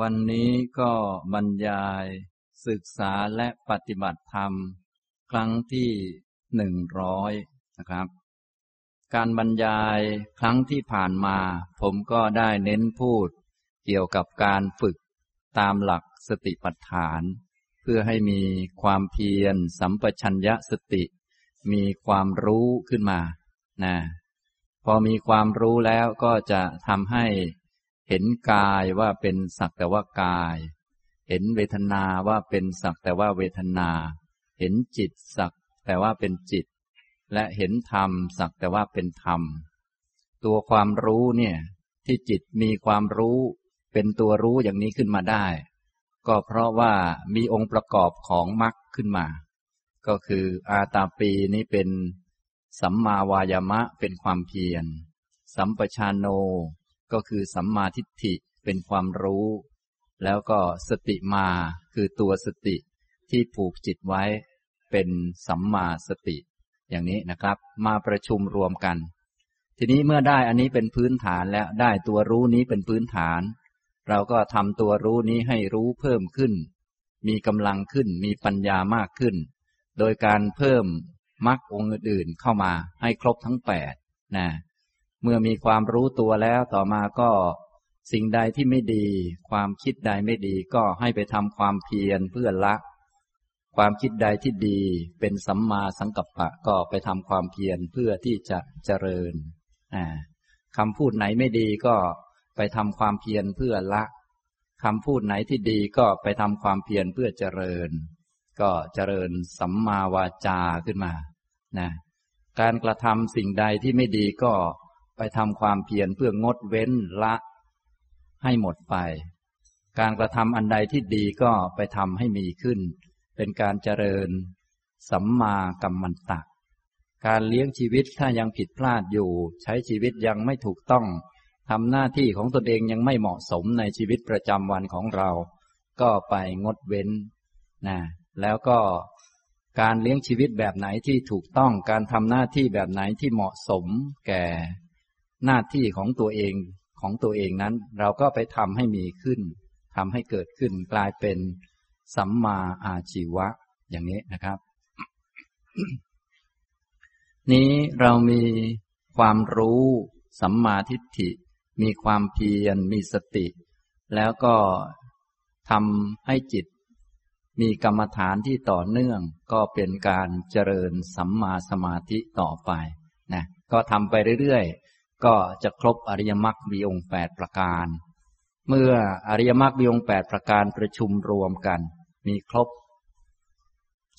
วันนี้ก็บรรยายศึกษาและปฏิบัติธรรม ครั้งที่หนึ่งร้อยนะครับ การบรรยายครั้งที่ผ่านมา ผมก็ได้เน้นพูด เกี่ยวกับการฝึกตามหลักสติปัฏฐาน เพื่อให้มีความเพียรสัมปชัญญะสติ มีความรู้ขึ้นมานะพอมีความรู้แล้วก็จะทำให้ เห็นกายว่าเป็นสักแต่ว่ากาย เห็นเวทนาว่าเป็นสักแต่ว่าเวทนา เห็นจิตสักแต่ว่าเป็นจิต และเห็นธรรมสักแต่ว่าเป็นธรรม ตัวความรู้เนี่ยที่จิตมีความรู้เป็นตัวรู้อย่างนี้ขึ้นมาได้ ก็เพราะว่ามีองค์ประกอบของมรรคขึ้นมา ก็คืออาตาปีนี้เป็นสัมมาวายามะเป็นความเพียร สัมปชานโน ก็คือสัมมาทิฏฐิเป็นความรู้ แล้วก็สติมาคือตัวสติที่ผูกจิตไว้เป็นสัมมาสติ อย่างนี้นะครับ มาประชุมรวมกัน ทีนี้เมื่อได้อันนี้เป็นพื้นฐานแล้วได้ตัวรู้นี้เป็นพื้นฐาน เราก็ทำตัวรู้นี้ให้รู้เพิ่มขึ้น มีกำลังขึ้นมีปัญญามากขึ้น โดยการเพิ่มมรรคองค์อื่นเข้ามาให้ครบทั้งแปดนะ เมื่อมีความรู้ตัวแล้วต่อมาก็ สิ่งใดที่ไม่ดี ความคิดใดไม่ดีก็ให้ไปทำความเพียรเพื่อละ ความคิดใดที่ดีเป็นสัมมาสังกัปปะก็ไปทำความเพียรเพื่อที่จะเจริญคำพูดไหนไม่ดีก็ไปทำความเพียรเพื่อละคำพูดไหนที่ดีก็ไปทำความเพียรเพื่อเจริญ ก็เจริญสัมมาวาจาขึ้นมานะการกระทำสิ่งใดที่ไม่ดีก็ ไปทำความเพียรเพื่องดเว้นละ ให้หมดไป การกระทำอันใดที่ดีก็ไปทำให้มีขึ้น เป็นการเจริญ สัมมากัมมันตะการเลี้ยงชีวิตถ้ายังผิดพลาดอยู่ ใช้ชีวิตยังไม่ถูกต้องทำหน้าที่ของตนเองยังไม่เหมาะสมในชีวิตประจำวันของเรา ก็ไปงดเว้นนะแล้วก็การเลี้ยงชีวิตแบบไหนที่ถูกต้องการทำหน้าที่แบบไหนที่เหมาะสมแก่ หน้าที่ของตัวเองของตัวเองนั้น เราก็ไปทำให้มีขึ้นทำให้เกิดขึ้นกลายเป็นสัมมาอาชีวะ อย่างนี้นะครับ นี้เรามีความรู้สัมมาทิฏฐิ มีความเพียรมีสติ แล้วก็ทำให้จิต มีกรรมฐานที่ต่อเนื่องก็เป็นการเจริญสัมมาสมาธิต่อไปนะก็ทำไปเรื่อย ก็จะครบอริยมรรคมีองค์แปดประการ เมื่ออริยมรรคมีองค์แปดประการประชุมรวมกัน มีครบ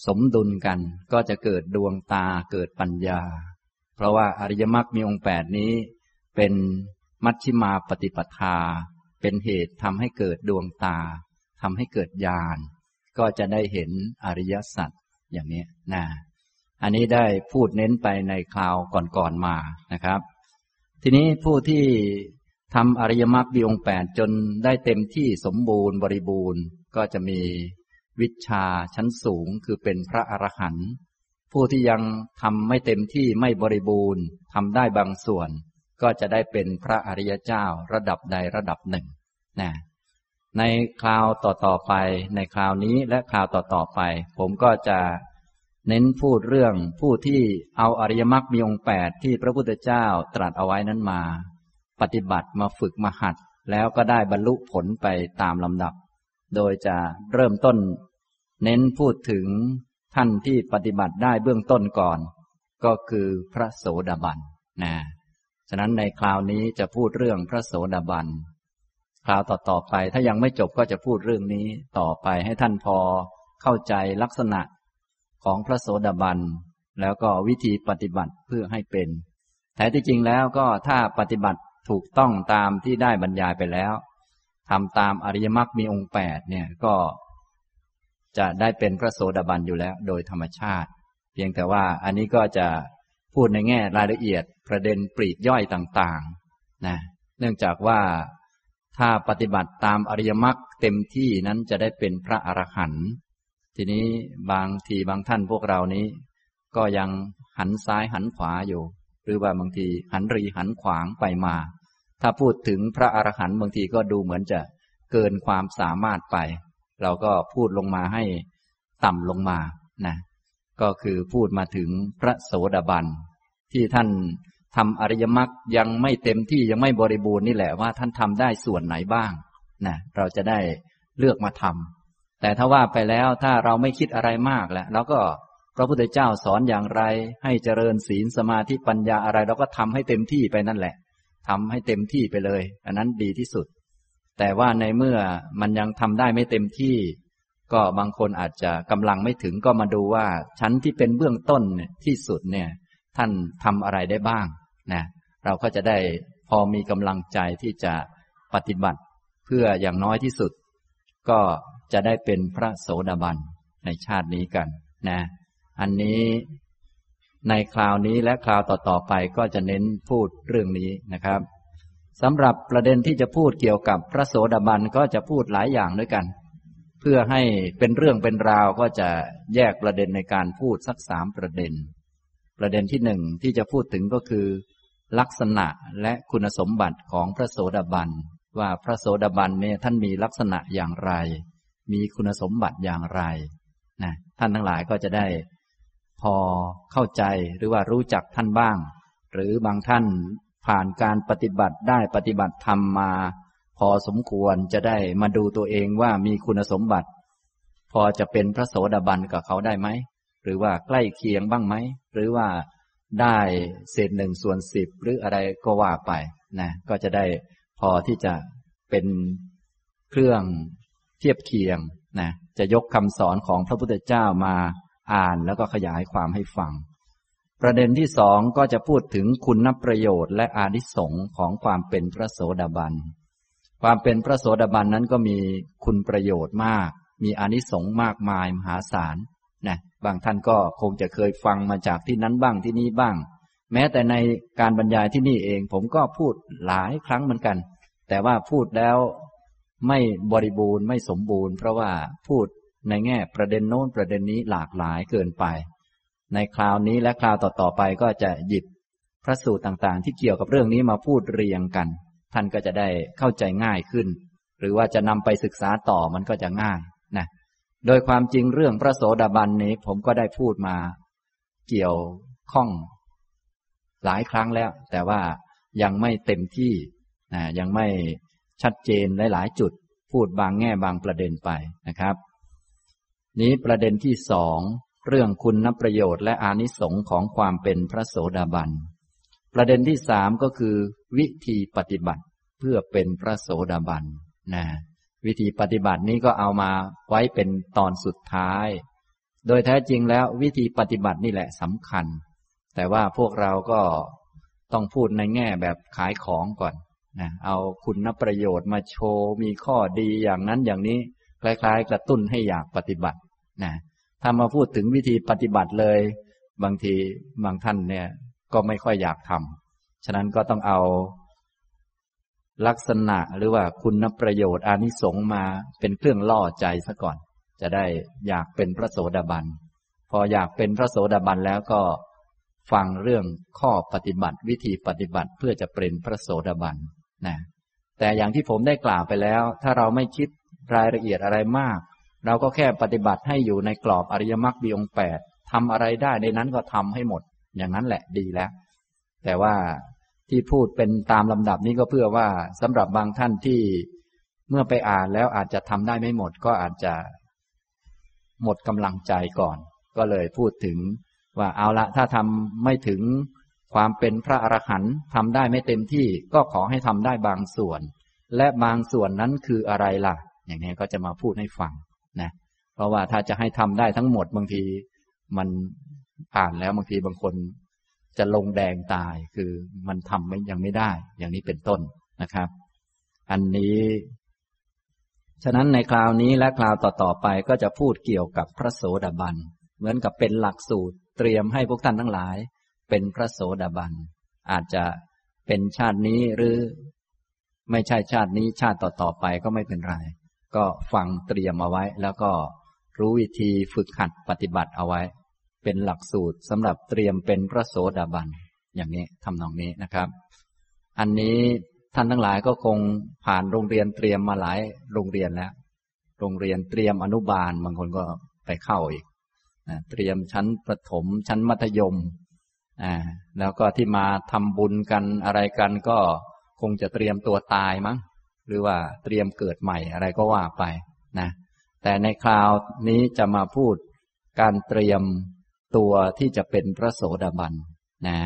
สมดุลกันก็จะเกิดดวงตาเกิดปัญญา เพราะว่าอริยมรรคมีองค์แปดนี้ เป็นมัชชิมาปฏิปทา เป็นเหตุทำให้เกิดดวงตาทำให้เกิดญาณก็จะได้เห็นอริยสัจอย่างนี้นะอันนี้ได้พูดเน้นไปในคราวก่อนๆมานะครับ ทีนี้ผู้ที่ทำอริยมรรคบีองแปดจนได้เต็มที่สมบูรณ์บริบูรณ์ก็จะมีวิชาชั้นสูงคือเป็นพระอรหันต์ผู้ที่ยังทำไม่เต็มที่ไม่บริบูรณ์ทำได้บางส่วน ก็จะได้เป็นพระอริยเจ้าระดับใดระดับหนึ่งนะในคราวต่อๆไป ในคราวนี้และคราวต่อๆไป ผมก็จะ เน้นพูดเรื่องผู้ที่เอาอริยมรรคมีองค์แปดที่พระพุทธเจ้าตรัสเอาไว้นั้นมา ปฏิบัติมาฝึกมาหัด แล้วก็ได้บรรลุผลไปตามลำดับ โดยจะเริ่มต้น เน้นพูดถึงท่านที่ปฏิบัติได้เบื้องต้นก่อน ก็คือพระโสดาบันนะฉะนั้นในคราวนี้จะพูดเรื่องพระโสดาบันคราวต่อๆไปถ้ายังไม่จบก็จะพูดเรื่องนี้ต่อไปให้ท่านพอเข้าใจลักษณะ ของพระโสดาบัน แล้วก็วิธีปฏิบัติเพื่อให้เป็น แต่ที่จริงแล้วก็ถ้าปฏิบัติถูกต้องตามที่ได้บรรยายไปแล้วทำตามอริยมรรคมีองค์แปดเนี่ยก็จะได้เป็นพระโสดาบันอยู่แล้วโดยธรรมชาติ เพียงแต่ว่าอันนี้ก็จะพูดในแง่รายละเอียดประเด็นปรีดย่อยต่างๆนะเนื่องจากว่าถ้าปฏิบัติตามอริยมรรคเต็มที่นั้นจะได้เป็นพระอรหันต์ ทีนี้บางทีบางท่านพวกเรานี้ ก็ยังหันซ้ายหันขวาอยู่ หรือว่าบางทีหันรีหันขวางไปมา ถ้าพูดถึงพระอรหันต์บางทีก็ดูเหมือนจะเกินความสามารถไป เราก็พูดลงมาให้ต่ำลงมานะก็คือพูดมาถึงพระโสดาบันที่ท่านทำอริยมรรคยังไม่เต็มที่ยังไม่บริบูรณ์นี่แหละว่าท่านทำได้ส่วนไหนบ้างนะเราจะได้เลือกมาทำ แต่ถ้าว่าไปแล้วถ้าเราไม่คิดอะไรมากแล้วเราก็พระพุทธเจ้าสอนอย่างไร ให้เจริญศีลสมาธิปัญญาอะไร เราก็ทำให้เต็มที่ไปนั่นแหละทำให้เต็มที่ไปเลย อันนั้นดีที่สุด แต่ว่าในเมื่อมันยังทำได้ไม่เต็มที่ ก็บางคนอาจจะกำลังไม่ถึงก็มาดูว่าชั้นที่เป็นเบื้องต้นที่สุดเนี่ย ท่านทำอะไรได้บ้างนะเราก็จะได้พอมีกำลังใจที่จะปฏิบัติ เพื่ออย่างน้อยที่สุด ก็ จะได้เป็นพระโสดาบันในชาตินี้กันนะ อันนี้ในคราวนี้และคราวต่อๆไปก็จะเน้นพูดเรื่องนี้นะครับสำหรับประเด็นที่จะพูดเกี่ยวกับพระโสดาบันก็จะพูดหลายอย่างด้วยกัน เพื่อให้เป็นเรื่องเป็นราวก็จะแยกประเด็นในการพูดสักสามประเด็น ประเด็นที่หนึ่งที่จะพูดถึงก็คือ ลักษณะและคุณสมบัติของพระโสดาบันว่าพระโสดาบันเนี่ยท่านมีลักษณะอย่างไร มีคุณสมบัติอย่างไรนะท่านทั้งหลายก็จะได้ พอเข้าใจหรือว่ารู้จักท่านบ้าง หรือบางท่านผ่านการปฏิบัติได้ปฏิบัติธรรมมา พอสมควรจะได้มาดูตัวเองว่ามีคุณสมบัติ พอจะเป็นพระโสดาบันกับเขาได้ไหม หรือว่าใกล้เคียงบ้างไหม หรือว่าได้เศษหนึ่งส่วนสิบหรืออะไรก็ว่าไปนะก็จะได้พอที่จะเป็นเครื่อง เทียบเคียงนะจะยกคำสอนของพระพุทธเจ้ามาอ่านแล้วก็ขยายความให้ฟัง ประเด็นที่สองก็จะพูดถึงคุณนประโยชน์และอานิสงค์ของความเป็นพระโสดาบัน ความเป็นพระโสดาบันนั้นก็มีคุณประโยชน์มาก มีอานิสงส์มากมายมหาศาลนะบางท่านก็คงจะเคยฟังมาจากที่นั้นบ้างที่นี่บ้าง แม้แต่ในการบรรยายที่นี่เองผมก็พูดหลายครั้งเหมือนกัน แต่ว่าพูดแล้ว ไม่บริบูรณ์ไม่สมบูรณ์ เพราะว่าพูดในแง่ประเด็นโน้นประเด็นนี้หลากหลายเกินไป ในคราวนี้และคราวต่อๆไปก็จะหยิบพระสูตรต่างๆ ที่เกี่ยวกับเรื่องนี้มาพูดเรียงกัน ท่านก็จะได้เข้าใจง่ายขึ้น หรือว่าจะนำไปศึกษาต่อมันก็จะง่ายนะโดยความจริงเรื่องพระโสดาบันนี้ผมก็ได้พูดมา เกี่ยวข้อง หลายครั้งแล้ว แต่ว่ายังไม่เต็มที่นะยังไม่ ชัดเจนหลายๆจุด พูดบางแง่บางประเด็นไปนะครับ นี้ประเด็นที่สองเรื่องคุณนประโยชน์และอานิสงค์ของความเป็นพระโสดาบัน ประเด็นที่สามก็คือ วิธีปฏิบัติเพื่อเป็นพระโสดาบันนะวิธีปฏิบัตินี้ก็เอามาไว้เป็นตอนสุดท้าย โดยแท้จริงแล้ววิธีปฏิบัตินี่แหละสำคัญ แต่ว่าพวกเราก็ต้องพูดในแง่แบบขายของก่อน นะเอาคุณประโยชน์มาโชว์มีข้อดีอย่างนั้นอย่างนี้ คล้าย ๆ กระตุ้นให้อยากปฏิบัตินะถ้ามาพูดถึงวิธีปฏิบัติเลย บางทีบางท่านเนี่ย ก็ไม่ค่อยอยากทำฉะนั้นก็ต้องเอาลักษณะหรือว่าคุณประโยชน์อานิสงส์มาเป็นเครื่องล่อใจซะก่อน จะได้อยากเป็นพระโสดาบัน พออยากเป็นพระโสดาบันแล้วก็ฟังเรื่องข้อปฏิบัติวิธีปฏิบัติเพื่อจะเป็นพระโสดาบัน นะแต่อย่างที่ผมได้กล่าวไปแล้ว ถ้าเราไม่คิดรายละเอียดอะไรมาก เราก็แค่ปฏิบัติให้อยู่ในกรอบอริยมรรคบีองแปดทำอะไรได้ในนั้นก็ทำให้หมด อย่างนั้นแหละดีแล้ว แต่ว่าที่พูดเป็นตามลำดับนี้ก็เพื่อว่าสำหรับบางท่านที่เมื่อไปอ่านแล้วอาจจะทำได้ไม่หมดก็อาจจะหมดกำลังใจก่อน ก็เลยพูดถึงว่าเอาละถ้าทำไม่ถึง ความเป็นพระอรหันต์ทำได้ไม่เต็มที่ก็ขอให้ทำได้บางส่วน และบางส่วนนั้นคืออะไรล่ะ อย่างนี้ก็จะมาพูดให้ฟังนะเพราะว่าถ้าจะให้ทำได้ทั้งหมดบางทีมันอ่านแล้วบางทีบางคนจะลงแดงตายคือมันทำยังไม่ได้ อย่างนี้เป็นต้นนะครับ อันนี้ ฉะนั้นในคราวนี้และคราวต่อๆไปก็จะพูดเกี่ยวกับพระโสดาบัน เหมือนกับเป็นหลักสูตรเตรียมให้พวกท่านทั้งหลาย เป็นพระโสดาบัน อาจจะเป็นชาตินี้หรือ ไม่ใช่ชาตินี้ชาติต่อๆไปก็ไม่เป็นไร ก็ฟังเตรียมเอาไว้ แล้วก็รู้วิธีฝึกหัดปฏิบัติเอาไว้ เป็นหลักสูตรสำหรับเตรียมเป็นพระโสดาบัน อย่างนี้ทำนองนี้นะครับ อันนี้ท่านทั้งหลายก็คงผ่านโรงเรียนเตรียมมาหลายโรงเรียนแล้ว โรงเรียนเตรียมอนุบาลบางคนก็ไปเข้าอีกเตรียมชั้นประถมชั้นมัธยม อ่าแล้วก็ที่มาทำบุญกันอะไรกันก็คงจะเตรียมตัวตายมั้ง หรือว่าเตรียมเกิดใหม่อะไรก็ว่าไปนะแต่ในคราวนี้จะมาพูดการเตรียมตัวที่จะเป็นพระโสดาบันนะ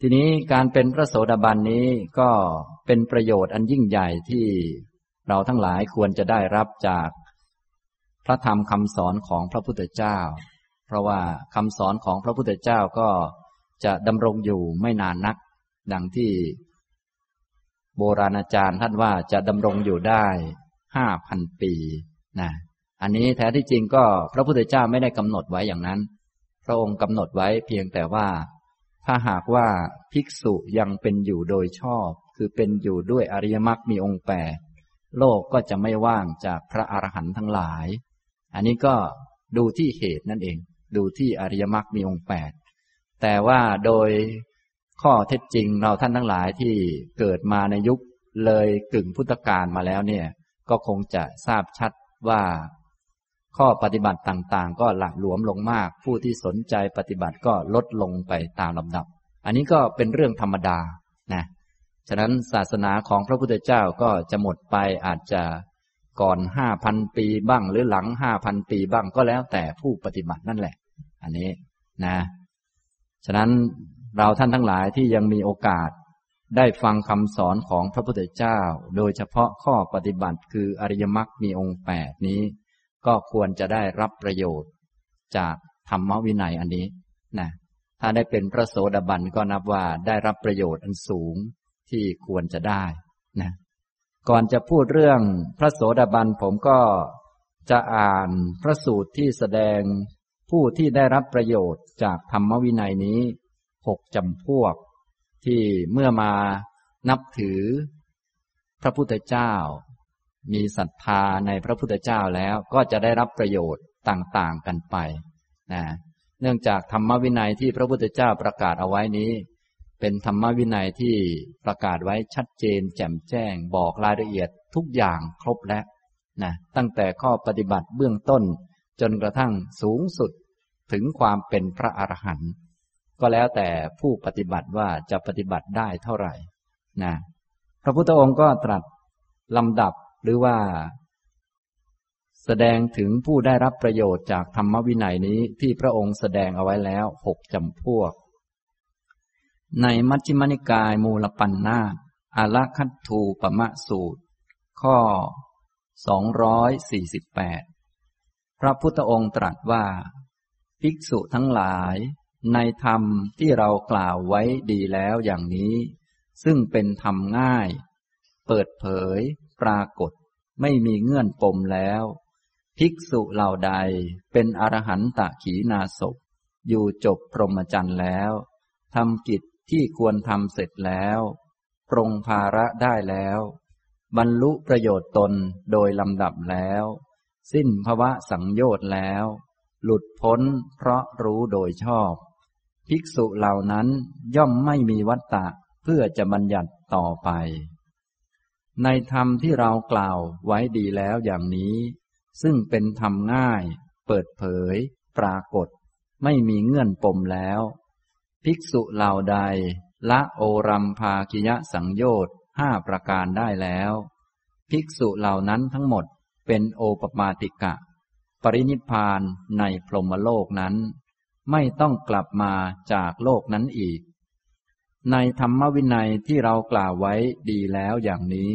ทีนี้การเป็นพระโสดาบันนี้ก็เป็นประโยชน์อันยิ่งใหญ่ที่เราทั้งหลายควรจะได้รับจากพระธรรมคำสอนของพระพุทธเจ้า เพราะว่าคำสอนของพระพุทธเจ้าก็จะดำรงอยู่ไม่นานนัก ดังที่โบราณอาจารย์ท่านว่าจะดำรงอยู่ได้ห้าพันปีนะอันนี้แท้ที่จริงก็พระพุทธเจ้าไม่ได้กำหนดไว้อย่างนั้น พระองค์กำหนดไว้เพียงแต่ว่า ถ้าหากว่าภิกษุยังเป็นอยู่โดยชอบ คือเป็นอยู่ด้วยอริยมรรคมีองค์แปดโลกก็จะไม่ว่างจากพระอรหันต์ทั้งหลาย อันนี้ก็ดูที่เหตุนั่นเอง ดูที่อริยมรรคมีองค์แปดแต่ว่าโดยข้อเท็จจริงเราท่านทั้งหลายที่เกิดมาในยุคเลยกึ่งพุทธกาลมาแล้วเนี่ย ก็คงจะทราบชัดว่า ข้อปฏิบัติต่างๆ ก็หละหลวมลงมาก ผู้ที่สนใจปฏิบัติก็ลดลงไปตามลำดับ อันนี้ก็เป็นเรื่องธรรมดานะฉะนั้นศาสนาของพระพุทธเจ้าก็จะหมดไปอาจจะ ก่อนห้าพันปีบ้าง หรือหลังห้าพันปีบ้างก็แล้วแต่ผู้ปฏิบัตินั่นแหละ อันนี้นะ ฉะนั้นเราท่านทั้งหลายที่ยังมีโอกาสได้ฟังคำสอนของพระพุทธเจ้า โดยเฉพาะข้อปฏิบัติคืออริยมรรคมีองค์แปดนี้ ก็ควรจะได้รับประโยชน์ จากธรรมวินัยอันนี้นะถ้าได้เป็นพระโสดาบันก็นับว่าได้รับประโยชน์อันสูงที่ควรจะได้นะ ก่อนจะพูดเรื่องพระโสดาบันผมก็จะอ่านพระสูตรที่แสดงผู้ที่ได้รับประโยชน์จากธรรมวินัยนี้หกจำพวก ที่เมื่อมานับถือ พระพุทธเจ้า มีศรัทธาในพระพุทธเจ้าแล้วก็จะได้รับประโยชน์ต่างๆกันไปนะเนื่องจากธรรมวินัยที่พระพุทธเจ้าประกาศเอาไว้นี้ เป็นธรรมวินัยที่ประกาศไว้ชัดเจน แจ่มแจ้ง บอกรายละเอียดทุกอย่างครบแล้วนะตั้งแต่ข้อปฏิบัติเบื้องต้น จนกระทั่งสูงสุดถึงความเป็นพระอรหันต์ก็แล้วแต่ผู้ปฏิบัติว่าจะปฏิบัติได้เท่าไหร่นะพระพุทธองค์ก็ตรัสลำดับหรือว่า แสดงถึงผู้ได้รับประโยชน์จากธรรมวินัยนี้ที่พระองค์แสดงเอาไว้แล้วหกจำพวก ในมัชฌิมนิกายมูลปัญนาอาลคัตทูปมะสูตร ข้อ 248 พระพุทธองค์ตรัสว่า ภิกษุทั้งหลาย ในธรรมที่เรากล่าวไว้ดีแล้วอย่างนี้ ซึ่งเป็นธรรมง่าย เปิดเผย ปรากฏ ไม่มีเงื่อนปมแล้ว ภิกษุเหล่าใดเป็นอรหันตะขีนาศพอยู่จบพรหมจรรย์แล้วทำกิจ ที่ควรทำเสร็จแล้วปรงภาระได้แล้ว บรรลุประโยชน์ตนโดยลำดับแล้ว สิ้นภวะสังโยชน์แล้ว หลุดพ้นเพราะรู้โดยชอบ ภิกษุเหล่านั้นย่อมไม่มีวัตตะเพื่อจะบัญญัติต่อไป ในธรรมที่เรากล่าวไว้ดีแล้วอย่างนี้ ซึ่งเป็นธรรมง่าย เปิดเผย ปรากฏ ไม่มีเงื่อนปมแล้ว ภิกษุเหล่าใด ละโอรัมภากิยะสังโยชน์ห้าประการได้แล้ว ภิกษุเหล่านั้นทั้งหมดเป็นโอปมาติกะ ปรินิพานในพรหมโลกนั้น ไม่ต้องกลับมาจากโลกนั้นอีก ในธรรมวินัยที่เรากล่าวไว้ดีแล้วอย่างนี้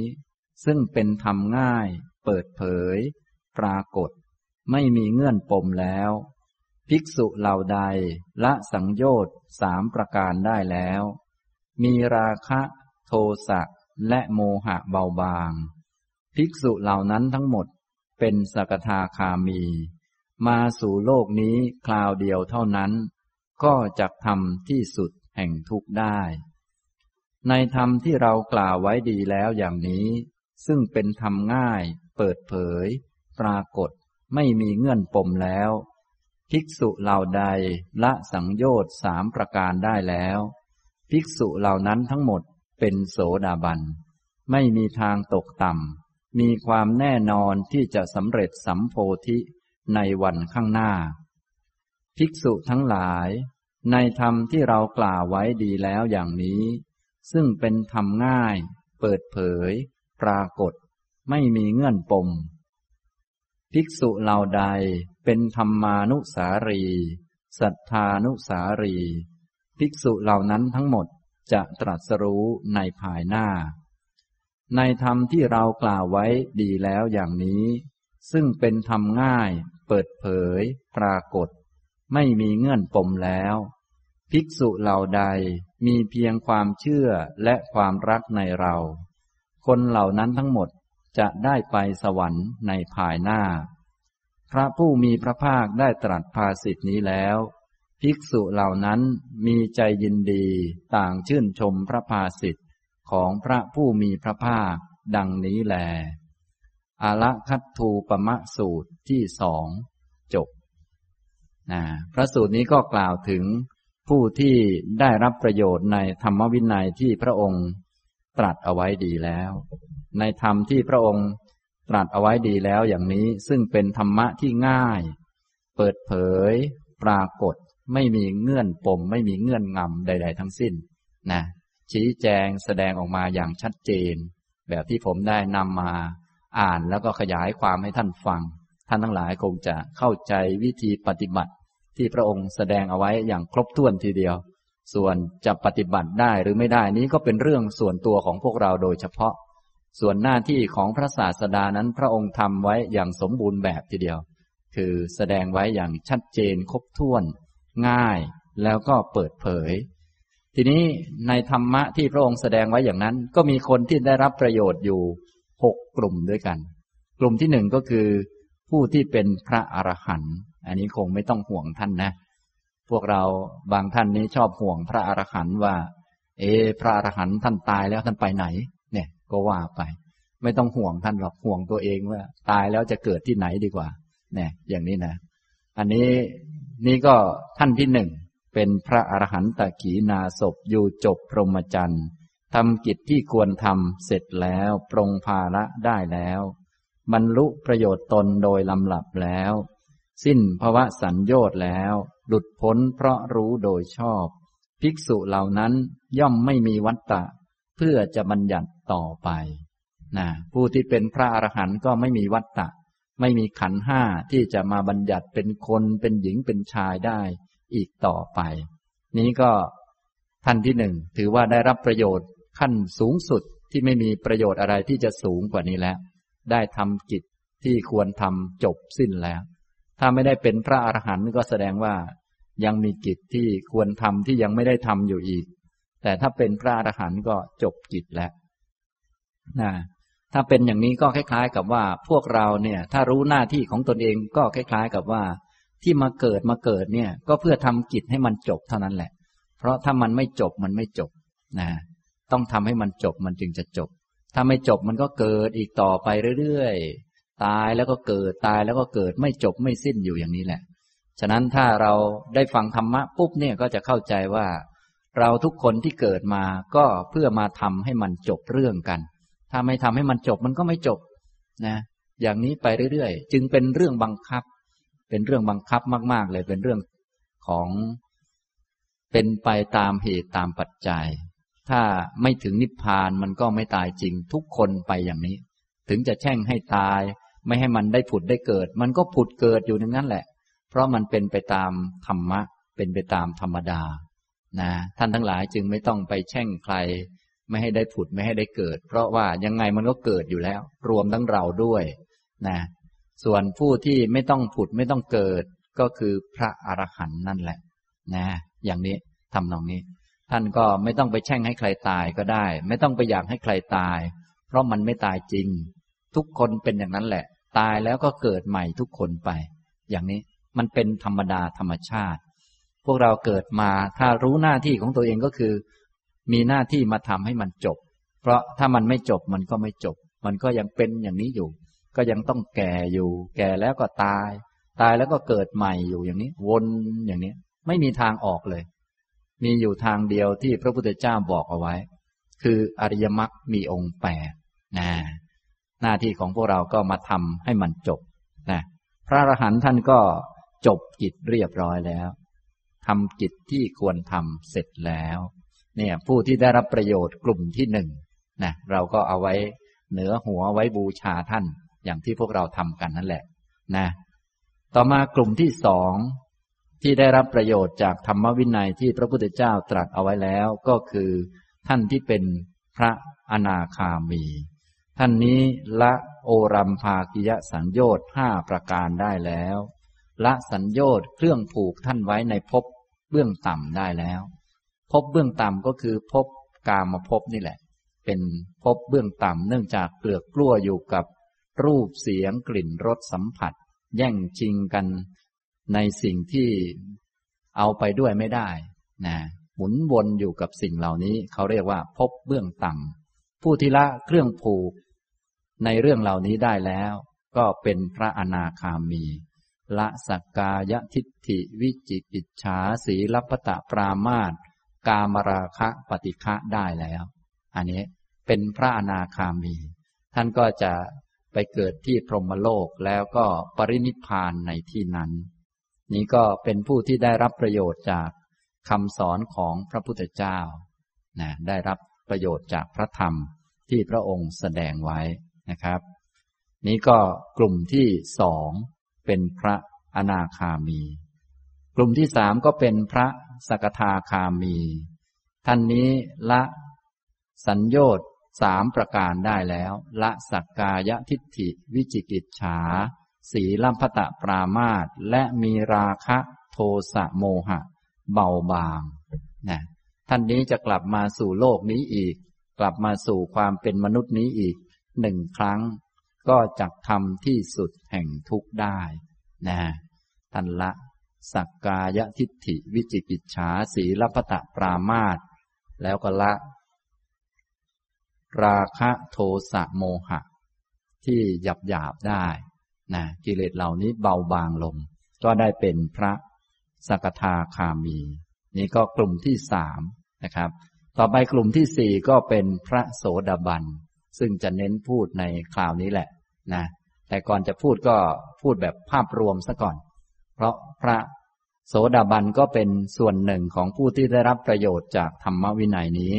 ซึ่งเป็นธรรมง่าย เปิดเผย ปรากฏ ไม่มีเงื่อนปมแล้ว ภิกษุเหล่าใดละสังโยชน์สามประการได้แล้ว มีราคะโทสะและโมหะเบาบาง ภิกษุเหล่านั้นทั้งหมดเป็นสกทาคามี มาสู่โลกนี้คราวเดียวเท่านั้น ก็จะทำที่สุดแห่งทุกได้ ในธรรมที่เรากล่าวไว้ดีแล้วอย่างนี้ ซึ่งเป็นธรรมง่าย เปิดเผย ปรากฏไม่มีเงื่อนปมแล้ว ภิกษุเหล่าใดละสังโยชน์สามประการได้แล้ว ภิกษุเหล่านั้นทั้งหมดเป็นโสดาบัน ไม่มีทางตกต่ำ มีความแน่นอนที่จะสำเร็จสัมโพธิในวันข้างหน้า ภิกษุทั้งหลาย ในธรรมที่เรากล่าวไว้ดีแล้วอย่างนี้ ซึ่งเป็นธรรมง่าย เปิดเผย ปรากฏ ไม่มีเงื่อนปม ภิกษุเหล่าใด เป็นธรรมานุสารี สัทธานุสารี ภิกษุเหล่านั้นทั้งหมดจะตรัสรู้ในภายหน้า ในธรรมที่เรากล่าวไว้ดีแล้วอย่างนี้ ซึ่งเป็นธรรมง่าย เปิดเผย ปรากฏ ไม่มีเงื่อนปมแล้ว ภิกษุเหล่าใดมีเพียงความเชื่อและความรักในเรา คนเหล่านั้นทั้งหมดจะได้ไปสวรรค์ในภายหน้า พระผู้มีพระภาคได้ตรัสภาสิทธินี้แล้ว ภิกษุเหล่านั้นมีใจยินดีต่างชื่นชมพระภาสิทธิของพระผู้มีพระภาค ดังนี้แลอาละคัตทูปมะสูตรที่สองจบนะพระสูตรนี้ก็กล่าวถึงผู้ที่ได้รับประโยชน์ในธรรมวินัยที่พระองค์ตรัสเอาไว้ดีแล้ว ในธรรมที่พระองค์ ตรัสเอาไว้ดีแล้วอย่างนี้ซึ่งเป็นธรรมะที่ง่าย เปิดเผย ปรากฏไม่มีเงื่อนปม ไม่มีเงื่อนงำใด ๆ ทั้งสิ้นนะชี้แจงแสดงออกมาอย่างชัดเจน แบบที่ผมได้นำมาอ่านแล้วก็ขยายความให้ท่านฟัง ท่านทั้งหลายคงจะเข้าใจวิธีปฏิบัติ ที่พระองค์แสดงเอาไว้อย่างครบถ้วนทีเดียว ส่วนจะปฏิบัติได้หรือไม่ได้นี้ก็เป็นเรื่องส่วนตัวของพวกเราโดยเฉพาะ ส่วนหน้าที่ของพระศาสดานั้นพระองค์ทำไว้อย่างสมบูรณ์แบบทีเดียว คือแสดงไว้อย่างชัดเจนครบถ้วน ง่ายแล้วก็เปิดเผย ทีนี้ในธรรมะที่พระองค์แสดงไว้อย่างนั้น ก็มีคนที่ได้รับประโยชน์อยู่หกกลุ่มด้วยกัน กลุ่มที่หนึ่งก็คือ ผู้ที่เป็นพระอรหันต์อันนี้คงไม่ต้องห่วงท่านนะ พวกเราบางท่านนี้ชอบห่วงพระอรหันต์ว่า เอ พระอรหันต์ท่านตายแล้วท่านไปไหน ก็ว่าไป ไม่ต้องห่วงท่านหรอกห่วงตัวเองว่าตายแล้วจะเกิดที่ไหนดีกว่า เนี่ย อย่างนี้นะ อันนี้นี่ก็ท่านที่หนึ่งเป็นพระอรหันตขีนาศพอยู่จบพรหมจรรย์ทำกิจที่ควรทำเสร็จแล้วปรงภาระได้แล้วบรรลุประโยชน์ตนโดยลำหลับแล้ว สิ้นภวะสัญญชน์แล้ว หลุดพ้นเพราะรู้โดยชอบ ภิกษุเหล่านั้นย่อมไม่มีวัตตะ เพื่อจะบัญญัติต่อไปนะผู้ที่เป็นพระอรหันต์ก็ไม่มีวัตตะ ไม่มีขันห้าที่จะมาบัญญัติเป็นคนเป็นหญิงเป็นชายได้อีกต่อไป นี้ก็ท่านที่หนึ่งถือว่าได้รับประโยชน์ขั้นสูงสุดที่ไม่มีประโยชน์อะไรที่จะสูงกว่านี้แล้ว ได้ทำกิจที่ควรทำจบสิ้นแล้ว ถ้าไม่ได้เป็นพระอรหันต์ก็แสดงว่ายังมีกิจที่ควรทำที่ยังไม่ได้ทำอยู่อีก แต่ถ้าเป็นพระอรหันต์ก็จบกิจแล้วนะถ้าเป็นอย่างนี้ก็คล้าย ๆ กับว่าพวกเราเนี่ย ถ้ารู้หน้าที่ของตนเองก็คล้าย ๆ กับว่า ที่มาเกิดมาเกิดเนี่ย ก็เพื่อทำกิจให้มันจบเท่านั้นแหละ เพราะถ้ามันไม่จบมันไม่จบนะต้องทำให้มันจบมันจึงจะจบ ถ้าไม่จบมันก็เกิดอีกต่อไปเรื่อยๆตายแล้วก็เกิดตายแล้วก็เกิดไม่จบไม่สิ้นอยู่อย่างนี้แหละ ฉะนั้นถ้าเราได้ฟังธรรมะปุ๊บเนี่ยก็จะเข้าใจว่า เราทุกคนที่เกิดมาก็เพื่อมาทำให้มันจบเรื่องกัน ถ้าไม่ทำให้มันจบมันก็ไม่จบนะ อย่างนี้ไปเรื่อยๆ จึงเป็นเรื่องบังคับ เป็นเรื่องบังคับมาก ๆ เลย เป็นเรื่องของ เป็นไปตามเหตุตามปัจจัย ถ้าไม่ถึงนิพพานมันก็ไม่ตายจริง ทุกคนไปอย่างนี้ ถึงจะแช่งให้ตาย ไม่ให้มันได้ผุดได้เกิด มันก็ผุดเกิดอยู่อย่างนั้นแหละ เพราะมันเป็นไปตามธรรมะ เป็นไปตามธรรมดา นะท่านทั้งหลายจึงไม่ต้องไปแช่งใคร ไม่ให้ได้ผุดไม่ให้ได้เกิด เพราะว่ายังไงมันก็เกิดอยู่แล้ว รวมทั้งเราด้วยนะส่วนผู้ที่ไม่ต้องผุดไม่ต้องเกิดก็คือพระอรหันต์นั่นแหละ นะ อย่างนี้ทำนองนี้ ท่านก็ไม่ต้องไปแช่งให้ใครตายก็ได้ ไม่ต้องไปอยากให้ใครตาย เพราะมันไม่ตายจริง ทุกคนเป็นอย่างนั้นแหละ ตายแล้วก็เกิดใหม่ทุกคนไป อย่างนี้มันเป็นธรรมดาธรรมชาติ พวกเราเกิดมาถ้ารู้หน้าที่ของตัวเองก็คือ มีหน้าที่มาทำให้มันจบ เพราะถ้ามันไม่จบมันก็ไม่จบ มันก็ยังเป็นอย่างนี้อยู่ ก็ยังต้องแก่อยู่ แก่แล้วก็ตาย ตายแล้วก็เกิดใหม่อยู่อย่างนี้ วนอย่างนี้ ไม่มีทางออกเลย มีอยู่ทางเดียวที่พระพุทธเจ้าบอกเอาไว้ คืออริยมรรคมีองค์แปดนะหน้าที่ของพวกเราก็มาทำให้มันจบนะพระอรหันต์ท่านก็จบกิจเรียบร้อยแล้ว ทำกิจที่ควรทำเสร็จแล้ว เนี่ยผู้ที่ได้รับประโยชน์กลุ่มที่หนึ่งนะเราก็เอาไว้เหนือหัวไว้บูชาท่าน อย่างที่พวกเราทำกันนั่นแหละนะต่อมากลุ่มที่สองที่ได้รับประโยชน์จากธรรมวินัยที่พระพุทธเจ้าตรัสเอาไว้แล้วก็คือท่านที่เป็นพระอนาคามี ท่านนี้ละโอรัมภากิยสัญโยชน์ห้าประการได้แล้ว ละสัญโยชน์เครื่องผูกท่านไว้ในภพ เบื้องต่ำได้แล้วภพเบื้องต่ำก็คือภพกามภพบนี่แหละ เป็นภพเบื้องต่ำเนื่องจากเกลือกกลั้วอยู่กับรูปเสียงกลิ่นรสสัมผัส แย่งชิงกันในสิ่งที่เอาไปด้วยไม่ได้นะหมุนวนอยู่กับสิ่งเหล่านี้ เขาเรียกว่าพบเบื้องต่ำผู้ที่ละเครื่องผูก ในเรื่องเหล่านี้ได้แล้ว ก็เป็นพระอนาคามี ละสักกายทิฏฐิวิจิกิจฉาสีลัพตะปรามาตกามราคะปฏิฆะได้แล้ว อันนี้เป็นพระอนาคามี ท่านก็จะไปเกิดที่พรหมโลกแล้วก็ปรินิพานในที่นั้น นี้ก็เป็นผู้ที่ได้รับประโยชน์จากคำสอนของพระพุทธเจ้านะได้รับประโยชน์จากพระธรรมที่พระองค์แสดงไว้นะครับ นี้ก็กลุ่มที่สอง เป็นพระอนาคามี กลุ่มที่สามก็เป็นพระสกทาคามี ท่านนี้ละสัญญอดสามประการได้แล้ว ละสักกายทิฏฐิ วิจิกิจฉา สีลัมพตะปรามาตและมีราคะโทสะโมหะ เบาบางนะท่านนี้จะกลับมาสู่โลกนี้อีก กลับมาสู่ความเป็นมนุษย์นี้อีกหนึ่งครั้ง ก็จะทำที่สุดแห่งทุกได้นะท่านละสักกายทิฏฐิวิจิกิจฉาสีลพตะปรามาตแล้วก็ละ ราคะโทสะโมหะ ที่หยับหยาบได้นะกิเลสเหล่านี้เบาบางลง ก็ได้เป็นพระสกทาคามี นี่ก็กลุ่มที่สามนะครับ ต่อไปกลุ่มที่สี่ก็เป็นพระโสดาบัน ซึ่งจะเน้นพูดในคราวนี้แหละนะแต่ก่อนจะพูดก็พูดแบบภาพรวมซะก่อน เพราะพระโสดาบันก็เป็นส่วนหนึ่งของผู้ที่ได้รับประโยชน์จากธรรมวินัยนี้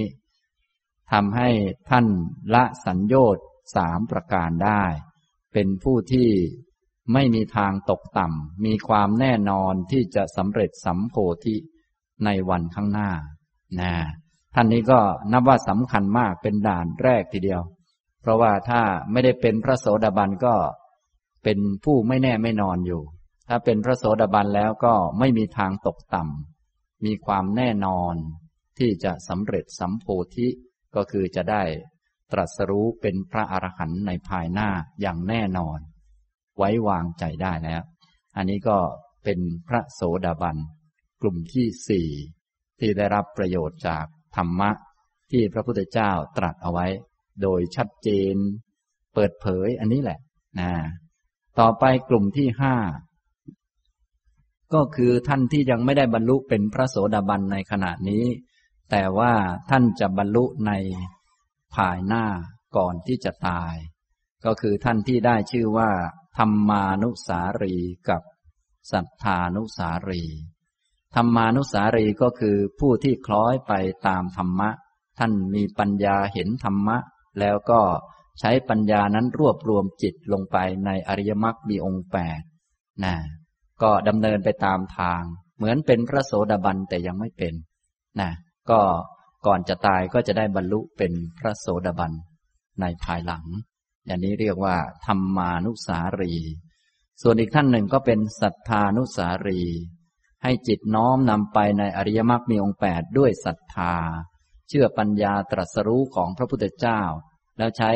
ทำให้ท่านละสัญญอดสามประการได้ เป็นผู้ที่ไม่มีทางตกต่ำ มีความแน่นอนที่จะสำเร็จสัมโพธิในวันข้างหน้านะท่านนี้ก็นับว่าสำคัญมากเป็นด่านแรกทีเดียว เพราะว่าถ้าไม่ได้เป็นพระโสดาบันก็เป็นผู้ไม่แน่ไม่นอนอยู่ ถ้าเป็นพระโสดาบันแล้วก็ไม่มีทางตกต่ำมีความแน่นอนที่จะสำเร็จสัมโพธิก็คือจะได้ตรัสรู้เป็นพระอรหันต์ในภายหน้าอย่างแน่นอน ไว้วางใจได้แล้ว อันนี้ก็เป็นพระโสดาบัน กลุ่มที่สี่ที่ได้รับประโยชน์จากธรรมะ ที่พระพุทธเจ้าตรัสเอาไว้ โดยชัดเจน เปิดเผยอันนี้แหละนะต่อไปกลุ่มที่ห้าก็คือท่านที่ยังไม่ได้บรรลุเป็นพระโสดาบันในขณะนี้ แต่ว่าท่านจะบรรลุในภายหน้าก่อนที่จะตาย ก็คือท่านที่ได้ชื่อว่าธรรมานุสารีกับสัทธานุสารีธรรมานุสารีก็คือผู้ที่คล้อยไปตามธรรมะ ท่านมีปัญญาเห็นธรรมะ แล้วก็ใช้ปัญญานั้นรวบรวมจิตลงไปในอริยมรรคมีองค์แปดนะก็ดำเนินไปตามทาง เหมือนเป็นพระโสดาบันแต่ยังไม่เป็นนะก็ก่อนจะตายก็จะได้บรรลุเป็นพระโสดาบันในภายหลัง อย่างนี้เรียกว่า ธรรมานุสารี ส่วนอีกท่านหนึ่งก็เป็นศรัทธานุสารี ให้จิตน้อมนำไปในอริยมรรคมีองค์แปดด้วยศรัทธา เชื่อปัญญาตรัสรู้ของพระพุทธเจ้า แล้วใช้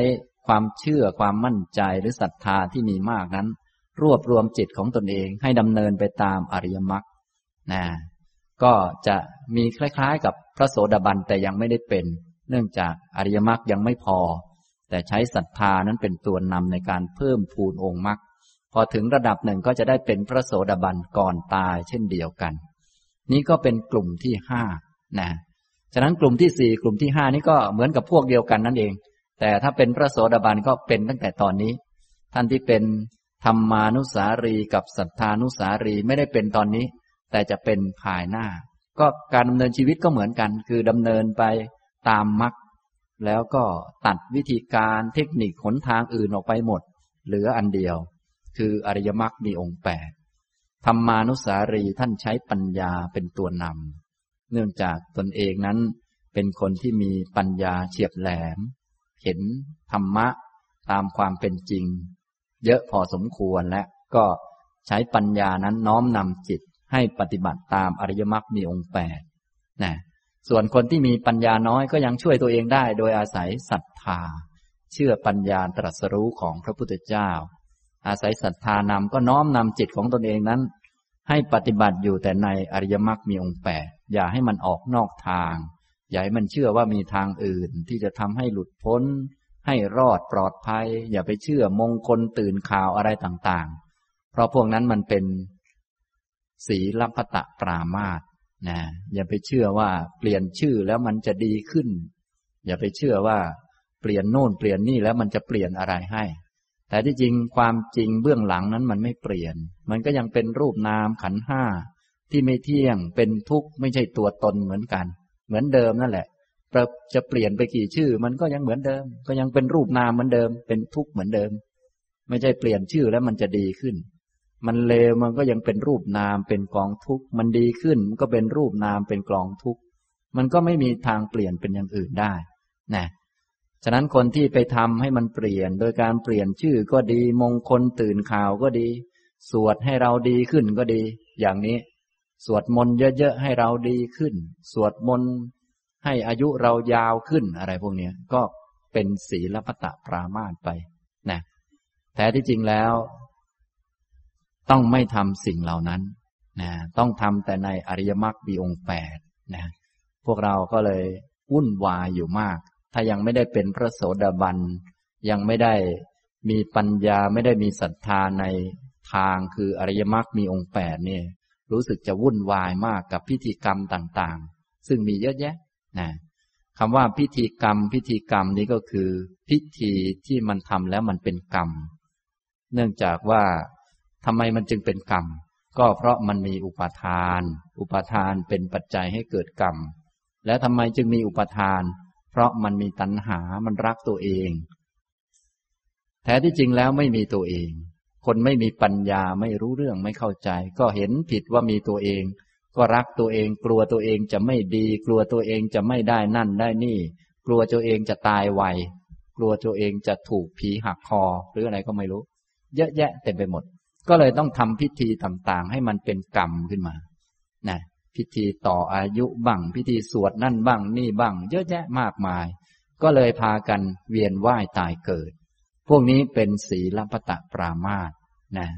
ความเชื่อความมั่นใจหรือศรัทธาที่มีมากนั้น รวบรวมจิตของตนเองให้ดำเนินไปตามอริยมรรคนะก็จะมีคล้ายๆ กับพระโสดาบันแต่ยังไม่ได้เป็น เนื่องจากอริยมรรคยังไม่พอ แต่ใช้ศรัทธานั้นเป็นตัวนำในการเพิ่มพูนองค์มรรคพอถึงระดับหนึ่งก็จะได้เป็นพระโสดาบันก่อนตายเช่นเดียวกัน นี้ก็เป็นกลุ่มที่ห้านะ ฉะนั้นกลุ่มที่สี่กลุ่มที่ห้านี่ก็เหมือนกับพวกเดียวกันนั่นเอง แต่ถ้าเป็นพระโสดาบันก็เป็นตั้งแต่ตอนนี้ ท่านที่เป็นธรรมานุสารีกับสัทธานุสารีไม่ได้เป็นตอนนี้ แต่จะเป็นภายหน้า ก็การดำเนินชีวิตก็เหมือนกัน คือดำเนินไปตามมรรคแล้วก็ตัดวิธีการเทคนิคหนทางอื่นออกไปหมด เหลืออันเดียว คืออริยมรรคมีองค์แปดธรรมานุสารีท่านใช้ปัญญาเป็นตัวนำ เนื่องจากตนเองนั้น เป็นคนที่มีปัญญาเฉียบแหลม เห็นธรรมะตามความเป็นจริง เยอะพอสมควรและก็ใช้ปัญญานั้นน้อมนำจิตให้ปฏิบัติตามอริยมรรคมีองค์แปดนะส่วนคนที่มีปัญญาน้อยก็ยังช่วยตัวเองได้ โดยอาศัยศรัทธา เชื่อปัญญาตรัสรู้ของพระพุทธเจ้า อาศัยศรัทธานำก็น้อมนำจิตของตนเองนั้น ให้ปฏิบัติอยู่แต่ในอริยมรรคมีองค์แปด อย่าให้มันออกนอกทาง อย่าให้มันเชื่อว่ามีทางอื่นที่จะทำให้หลุดพ้น ให้รอดปลอดภัย อย่าไปเชื่อมงคลตื่นข่าวอะไรต่างๆ เพราะพวกนั้นมันเป็นศีลพตะปรามาตนะอย่าไปเชื่อว่าเปลี่ยนชื่อแล้วมันจะดีขึ้น อย่าไปเชื่อว่าเปลี่ยนโน่นเปลี่ยนนี่แล้วมันจะเปลี่ยนอะไรให้ แต่ที่จริงความจริงเบื้องหลังนั้นมันไม่เปลี่ยน มันก็ยังเป็นรูปนามขันห้า ที่ไม่เที่ยงเป็นทุกข์ไม่ใช่ตัวตนเหมือนกัน เหมือนเดิมนั่นแหละจะเปลี่ยนไปกี่ชื่อ มันก็ยังเหมือนเดิม ก็ยังเป็นรูปนามเหมือนเดิม เป็นทุกข์เหมือนเดิม ไม่ใช่เปลี่ยนชื่อแล้วมันจะดีขึ้น มันเลวมันก็ยังเป็นรูปนามเป็นกองทุกข์มันดีขึ้นมันก็เป็นรูปนามเป็นกองทุกข์มันก็ไม่มีทางเปลี่ยนเป็นอย่างอื่นได้นะฉะนั้นคนที่ไปทำให้มันเปลี่ยน โดยการเปลี่ยนชื่อก็ดี มงคลตื่นข่าวก็ดี สวดให้เราดีขึ้นก็ดี อย่างนี้ สวดมนต์เยอะๆให้เราดีขึ้น สวดมนต์ให้อายุเรายาวขึ้นอะไรพวกนี้ก็เป็นศีลปตะปรามาตไปนะแต่ที่จริงแล้ว ต้องไม่ทำสิ่งเหล่านั้นนะต้องทำแต่ในอริยมรรคมีองค์แปดนะพวกเราก็เลยวุ่นวายอยู่มาก ถ้ายังไม่ได้เป็นพระโสดาบัน ยังไม่ได้มีปัญญาไม่ได้มีศรัทธาในทางคืออริยมรรคมีองค์แปดเนี่ย รู้สึกจะวุ่นวายมากกับพิธีกรรมต่างๆ ซึ่งมีเยอะแยะนะคำว่าพิธีกรรม พิธีกรรมนี้ก็คือ พิธีที่มันทำแล้วมันเป็นกรรม เนื่องจากว่าทำไมมันจึงเป็นกรรม ก็เพราะมันมีอุปทาน อุปทานเป็นปัจจัยให้เกิดกรรม แล้วทำไมจึงมีอุปทาน เพราะมันมีตัณหามันรักตัวเอง แท้ที่จริงแล้วไม่มีตัวเอง คนไม่มีปัญญาไม่รู้เรื่องไม่เข้าใจ ก็เห็นผิดว่ามีตัวเอง ก็รักตัวเอง กลัวตัวเองจะไม่ดี กลัวตัวเองจะไม่ได้นั่นได้นี่ กลัวตัวเองจะตายไวกลัวตัวเองจะถูกผีหักคอ หรืออะไรก็ไม่รู้ เยอะแยะเต็มไปหมด ก็เลยต้องทำพิธีต่างๆ ให้มันเป็นกรรมขึ้นมานะพิธีต่ออายุบ้าง พิธีสวดนั่นบ้างนี่บ้าง เยอะแยะมากมาย ก็เลยพากันเวียนว่ายตายเกิด พวกนี้เป็นศีลปตะปรามาสนะ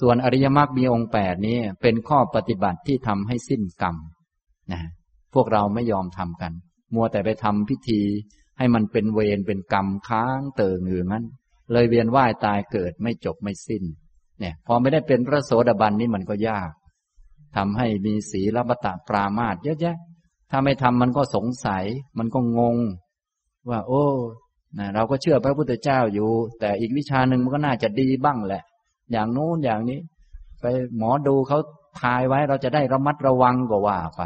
ส่วนอริยมรรคมีองค์แปดนี้เป็นข้อปฏิบัติที่ทำให้สิ้นกรรมนะพวกเราไม่ยอมทำกัน มัวแต่ไปทำพิธี ให้มันเป็นเวรเป็นกรรมค้างเติ่งอยู่งั้น เลยเวียนว่ายตายเกิดไม่จบไม่สิ้น เนี่ย พอไม่ได้เป็นพระโสดาบันนี่มันก็ยากทำให้มีศีลปตะปรามาตเยอะแยะ ถ้าไม่ทำมันก็สงสัย มันก็งง ว่า โอ้ นะเราก็เชื่อพระพุทธเจ้าอยู่ แต่อีกวิชาหนึ่งมันก็น่าจะดีบ้างแหละ อย่างโน้นอย่างนี้ ไปหมอดูเขาทายไว้เราจะได้ระมัดระวังก็ว่าไป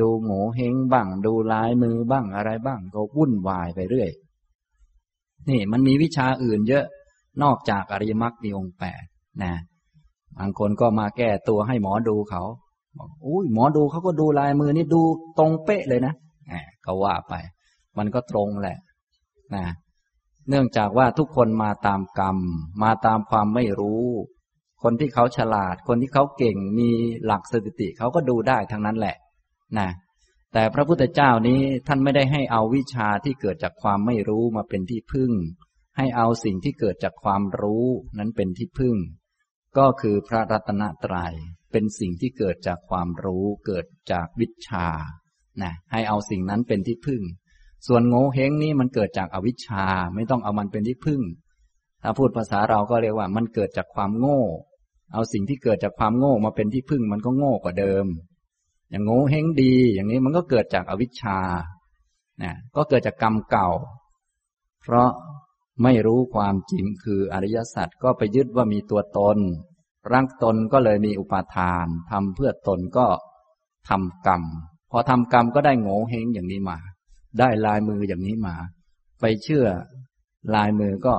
ดูหมูเฮงบ้าง ดูลายมือบ้างอะไรบ้าง ก็วุ่นวายไปเรื่อย นี่มันมีวิชาอื่นเยอะนอกจากอริยมรรคมีองค์แปดนะบางคนก็มาแก้ตัวให้หมอดูเขาบอกอุ้ยหมอดูเขาก็ดูลายมือนี่ดูตรงเป๊ะเลยนะเขาว่าไป มันก็ตรงแหละ นะเนื่องจากว่าทุกคนมาตามกรรม มาตามความไม่รู้ คนที่เขาฉลาด คนที่เขาเก่งมีหลักสถิติเขาก็ดูได้ทั้งนั้นแหละนะแต่พระพุทธเจ้านี้ท่านไม่ได้ให้เอาวิชาที่เกิดจากความไม่รู้มาเป็นที่พึ่ง ให้เอาสิ่งที่เกิดจากความรู้นั้นเป็นที่พึ่ง ก็คือพระรัตนตรยัยเป็นสิ่งที่เกิดจากความรู้เกิดจากวิชานะให้เอาสิ่งนั้นเป็นที่พึ่ง ส่วนโง่เฮงนี่มันเกิดจากอวิชชา ไม่ต้องเอามันเป็นที่พึ่ง ถ้าพูดภาษาเราก็เรียกว่ามันเกิดจากความโง่ เอาสิ่งที่เกิดจากความโง่มาเป็นที่พึ่งมันก็โง่กว่าเดิม อย่างโง่เฮงดี อย่างนี้มันก็เกิดจากอวิชชานะก็เกิดจากกรรมเก่า เพราะไม่รู้ความจริงคืออริยสัจก็ไปยึดว่ามีตัวตนรักตนก็เลยมีอุปาทานทำเพื่อตนก็ทำกรรม พอทำกรรมก็ได้โง่เฮงอย่างนี้มา ได้ลายมืออย่างนี้มา ไปเชื่อลายมือก็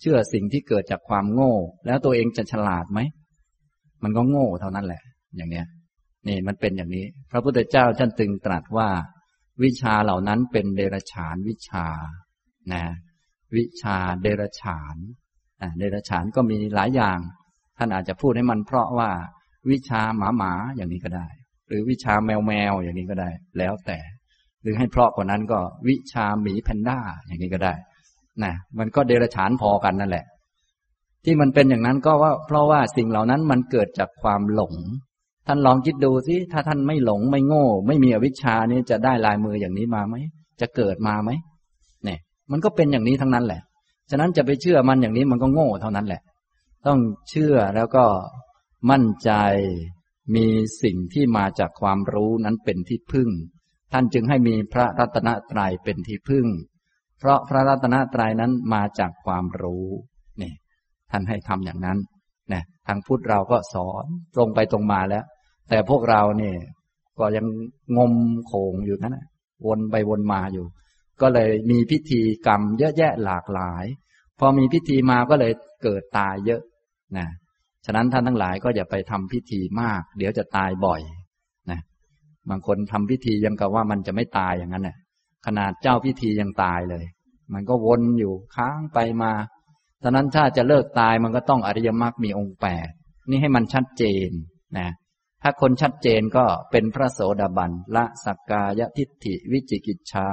เชื่อสิ่งที่เกิดจากความโง่ แล้วตัวเองจะฉลาดไหม มันก็โง่เท่านั้นแหละ อย่างเนี้ยนี่มันเป็นอย่างนี้ พระพุทธเจ้าท่านตึงตรัสว่า วิชาเหล่านั้นเป็นเดรฉานวิชา นะ วิชาเดรฉานเดรฉานก็มีหลายอย่าง ท่านอาจจะพูดให้มันเพราะว่า วิชาหมาหมาอย่างนี้ก็ได้ หรือวิชาแมวแมวอย่างนี้ก็ได้ แล้วแต่ หรือให้เพราะกว่านั้นก็วิชาหมีแพนด้าอย่างนี้ก็ได้นะมันก็เดรัจฉานพอกันนั่นแหละ ที่มันเป็นอย่างนั้นก็ว่า เพราะว่าสิ่งเหล่านั้นมันเกิดจากความหลง ท่านลองคิดดูสิถ้าท่านไม่หลงไม่โง่ ไม่มีอวิชชานี่จะได้ลายมืออย่างนี้มาไหมจะเกิดมาไหมเนี่ยมันก็เป็นอย่างนี้ทั้งนั้นแหละ ฉะนั้นจะไปเชื่อมันอย่างนี้มันก็โง่เท่านั้นแหละ ต้องเชื่อแล้วก็มั่นใจมีสิ่งที่มาจากความรู้นั้นเป็นที่พึ่ง ท่านจึงให้มีพระรัตนตรัยเป็นที่พึ่ง เพราะพระรัตนตรัยนั้นมาจากความรู้นี่ท่านให้ทำอย่างนั้นนะทางพุทธเราก็สอนตรงไปตรงมาแล้ว แต่พวกเราเนี่ยก็ยังงมโขงอยู่นั่นวนไปวนมาอยู่ ก็เลยมีพิธีกรรมเยอะแยะหลากหลาย พอมีพิธีมาก็เลยเกิดตายเยอะนะฉะนั้นท่านทั้งหลายก็อย่าไปทำพิธีมาก เดี๋ยวจะตายบ่อย บางคนทำพิธียังกับว่ามันจะไม่ตายอย่างนั้นน่ะ ขนาดเจ้าพิธียังตายเลย มันก็วนอยู่ค้างไปมาฉะนั้นถ้าจะเลิกตายมันก็ต้องอริยมรรคมีองค์แปดนี่ให้มันชัดเจนนะ ถ้าคนชัดเจนก็เป็นพระโสดาบันละสักกายทิฏฐิวิจิกิจฉา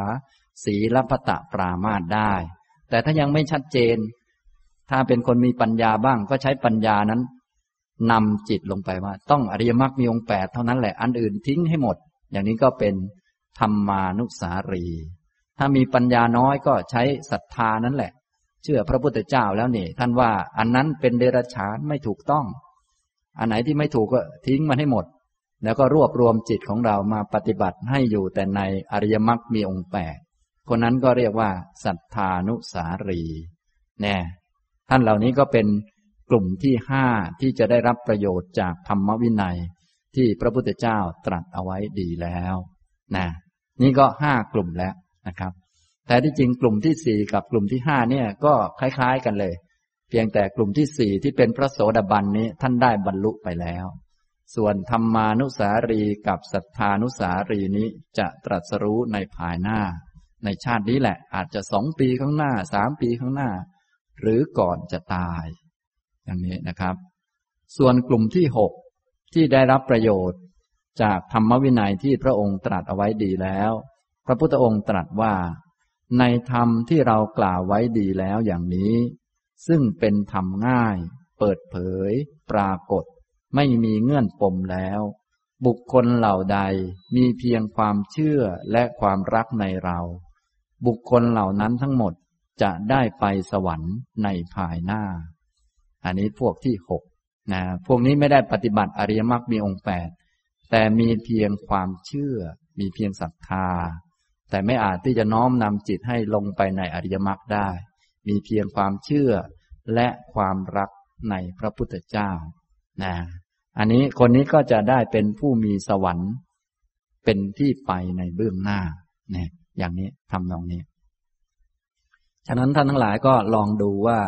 สีลพตะปรามาตได้ แต่ถ้ายังไม่ชัดเจน ถ้าเป็นคนมีปัญญาบ้างก็ใช้ปัญญานั้นนำจิตลงไปว่า ต้องอริยมรรคมีองค์แปดเท่านั้นแหละอันอื่นทิ้งให้หมด อย่างนี้ก็เป็นธรรมานุสารี ถ้ามีปัญญาน้อยก็ใช้ศรัทธานั่นแหละ เชื่อพระพุทธเจ้าแล้วนี่ ท่านว่าอันนั้นเป็นเดรัจฉานไม่ถูกต้อง อันไหนที่ไม่ถูกก็ทิ้งมันให้หมด แล้วก็รวบรวมจิตของเรามาปฏิบัติให้อยู่แต่ในอริยมรรคมีองค์แปดคนนั้นก็เรียกว่าศรัทธานุสารีแน่ท่านเหล่านี้ก็เป็นกลุ่มที่ห้าที่จะได้รับประโยชน์จากธรรมวินัย ที่พระพุทธเจ้าตรัสเอาไว้ดีแล้วนะนี่ก็ห้ากลุ่มแล้วนะครับ แต่ที่จริงกลุ่มที่สี่กับกลุ่มที่ห้าเนี่ยก็คล้ายๆกันเลย เพียงแต่กลุ่มที่สี่ที่เป็นพระโสดาบันนี้ท่านได้บรรลุไปแล้ว ส่วนธรรมานุสารีกับศรัทธานุสารีนี้จะตรัสรู้ในภายหน้า ในชาตินี้แหละอาจจะสองปีข้างหน้าสามปีข้างหน้า หรือก่อนจะตาย อย่างนี้นะครับ ส่วนกลุ่มที่หก ที่ได้รับประโยชน์ จากธรรมวินัยที่พระองค์ตรัสเอาไว้ดีแล้ว พระพุทธองค์ตรัสว่า ในธรรมที่เรากล่าวไว้ดีแล้วอย่างนี้ ซึ่งเป็นธรรมง่าย เปิดเผย ปรากฏ ไม่มีเงื่อนปมแล้ว บุคคลเหล่าใดมีเพียงความเชื่อและความรักในเรา บุคคลเหล่านั้นทั้งหมดจะได้ไปสวรรค์ในภายหน้า อันนี้พวกที่หก นะพวกนี้ไม่ได้ปฏิบัติอริยมรรคมีองค์แปดแต่มีเพียงความเชื่อ มีเพียงศรัทธา แต่ไม่อาจที่จะน้อมนำจิตให้ลงไปในอริยมรรคได้ มีเพียงความเชื่อและความรักในพระพุทธเจ้านะอันนี้คนนี้ก็จะได้เป็นผู้มีสวรรค์ เป็นที่ไปในเบื้องหน้าเนี่ยอย่างนี้ทำนองนี้ ฉะนั้นท่านทั้งหลายก็ลองดูว่า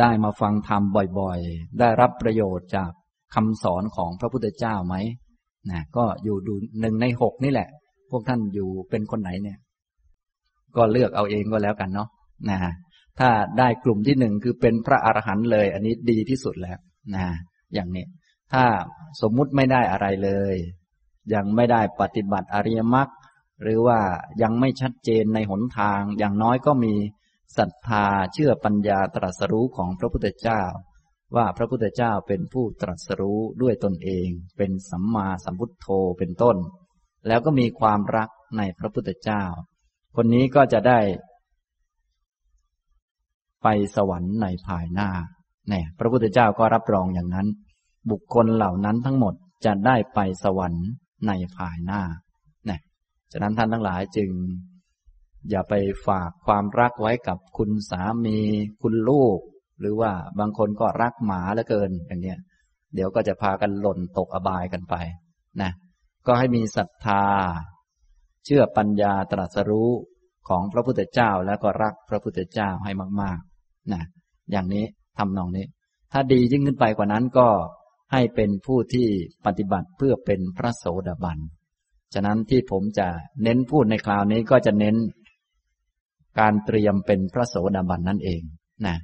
ได้มาฟังธรรมบ่อยๆ ได้รับประโยชน์จากคำสอนของพระพุทธเจ้าไหมนะก็อยู่ดูหนึ่งในหกนี่แหละ พวกท่านอยู่เป็นคนไหนเนี่ย ก็เลือกเอาเองก็แล้วกันเนาะนะถ้าได้กลุ่มที่หนึ่งคือเป็นพระอรหันต์เลย อันนี้ดีที่สุดแล้วนะอย่างนี้ ถ้าสมมุติไม่ได้อะไรเลย ยังไม่ได้ปฏิบัติอริยมรรคหรือว่ายังไม่ชัดเจนในหนทาง อย่างน้อยก็มี ศรัทธาเชื่อปัญญาตรัสรู้ของพระพุทธเจ้า ว่าพระพุทธเจ้าเป็นผู้ตรัสรู้ด้วยตนเอง เป็นสัมมาสัมพุทโธเป็นต้น แล้วก็มีความรักในพระพุทธเจ้า คนนี้ก็จะได้ ไปสวรรค์ในภายหน้าเนี่ยพระพุทธเจ้าก็รับรองอย่างนั้น บุคคลเหล่านั้นทั้งหมดจะได้ไปสวรรค์ในภายหน้านะฉะนั้นท่านทั้งหลายจึง อย่าไปฝากความรักไว้กับคุณสามี คุณลูก หรือว่าบางคนก็รักหมาเหลือเกินอย่างเนี้ยเดี๋ยวก็จะพากันหล่นตกอบายกันไปนะก็ให้มีศรัทธา เชื่อปัญญาตรัสรู้ของพระพุทธเจ้าแล้วก็รักพระพุทธเจ้าให้มากๆนะอย่างนี้ทำนองนี้ ถ้าดียิ่งขึ้นไปกว่านั้นก็ให้เป็นผู้ที่ปฏิบัติเพื่อเป็นพระโสดาบัน ฉะนั้นที่ผมจะเน้นพูดในคราวนี้ก็จะเน้น การเตรียมเป็นพระโสดาบันนั่นเองนะ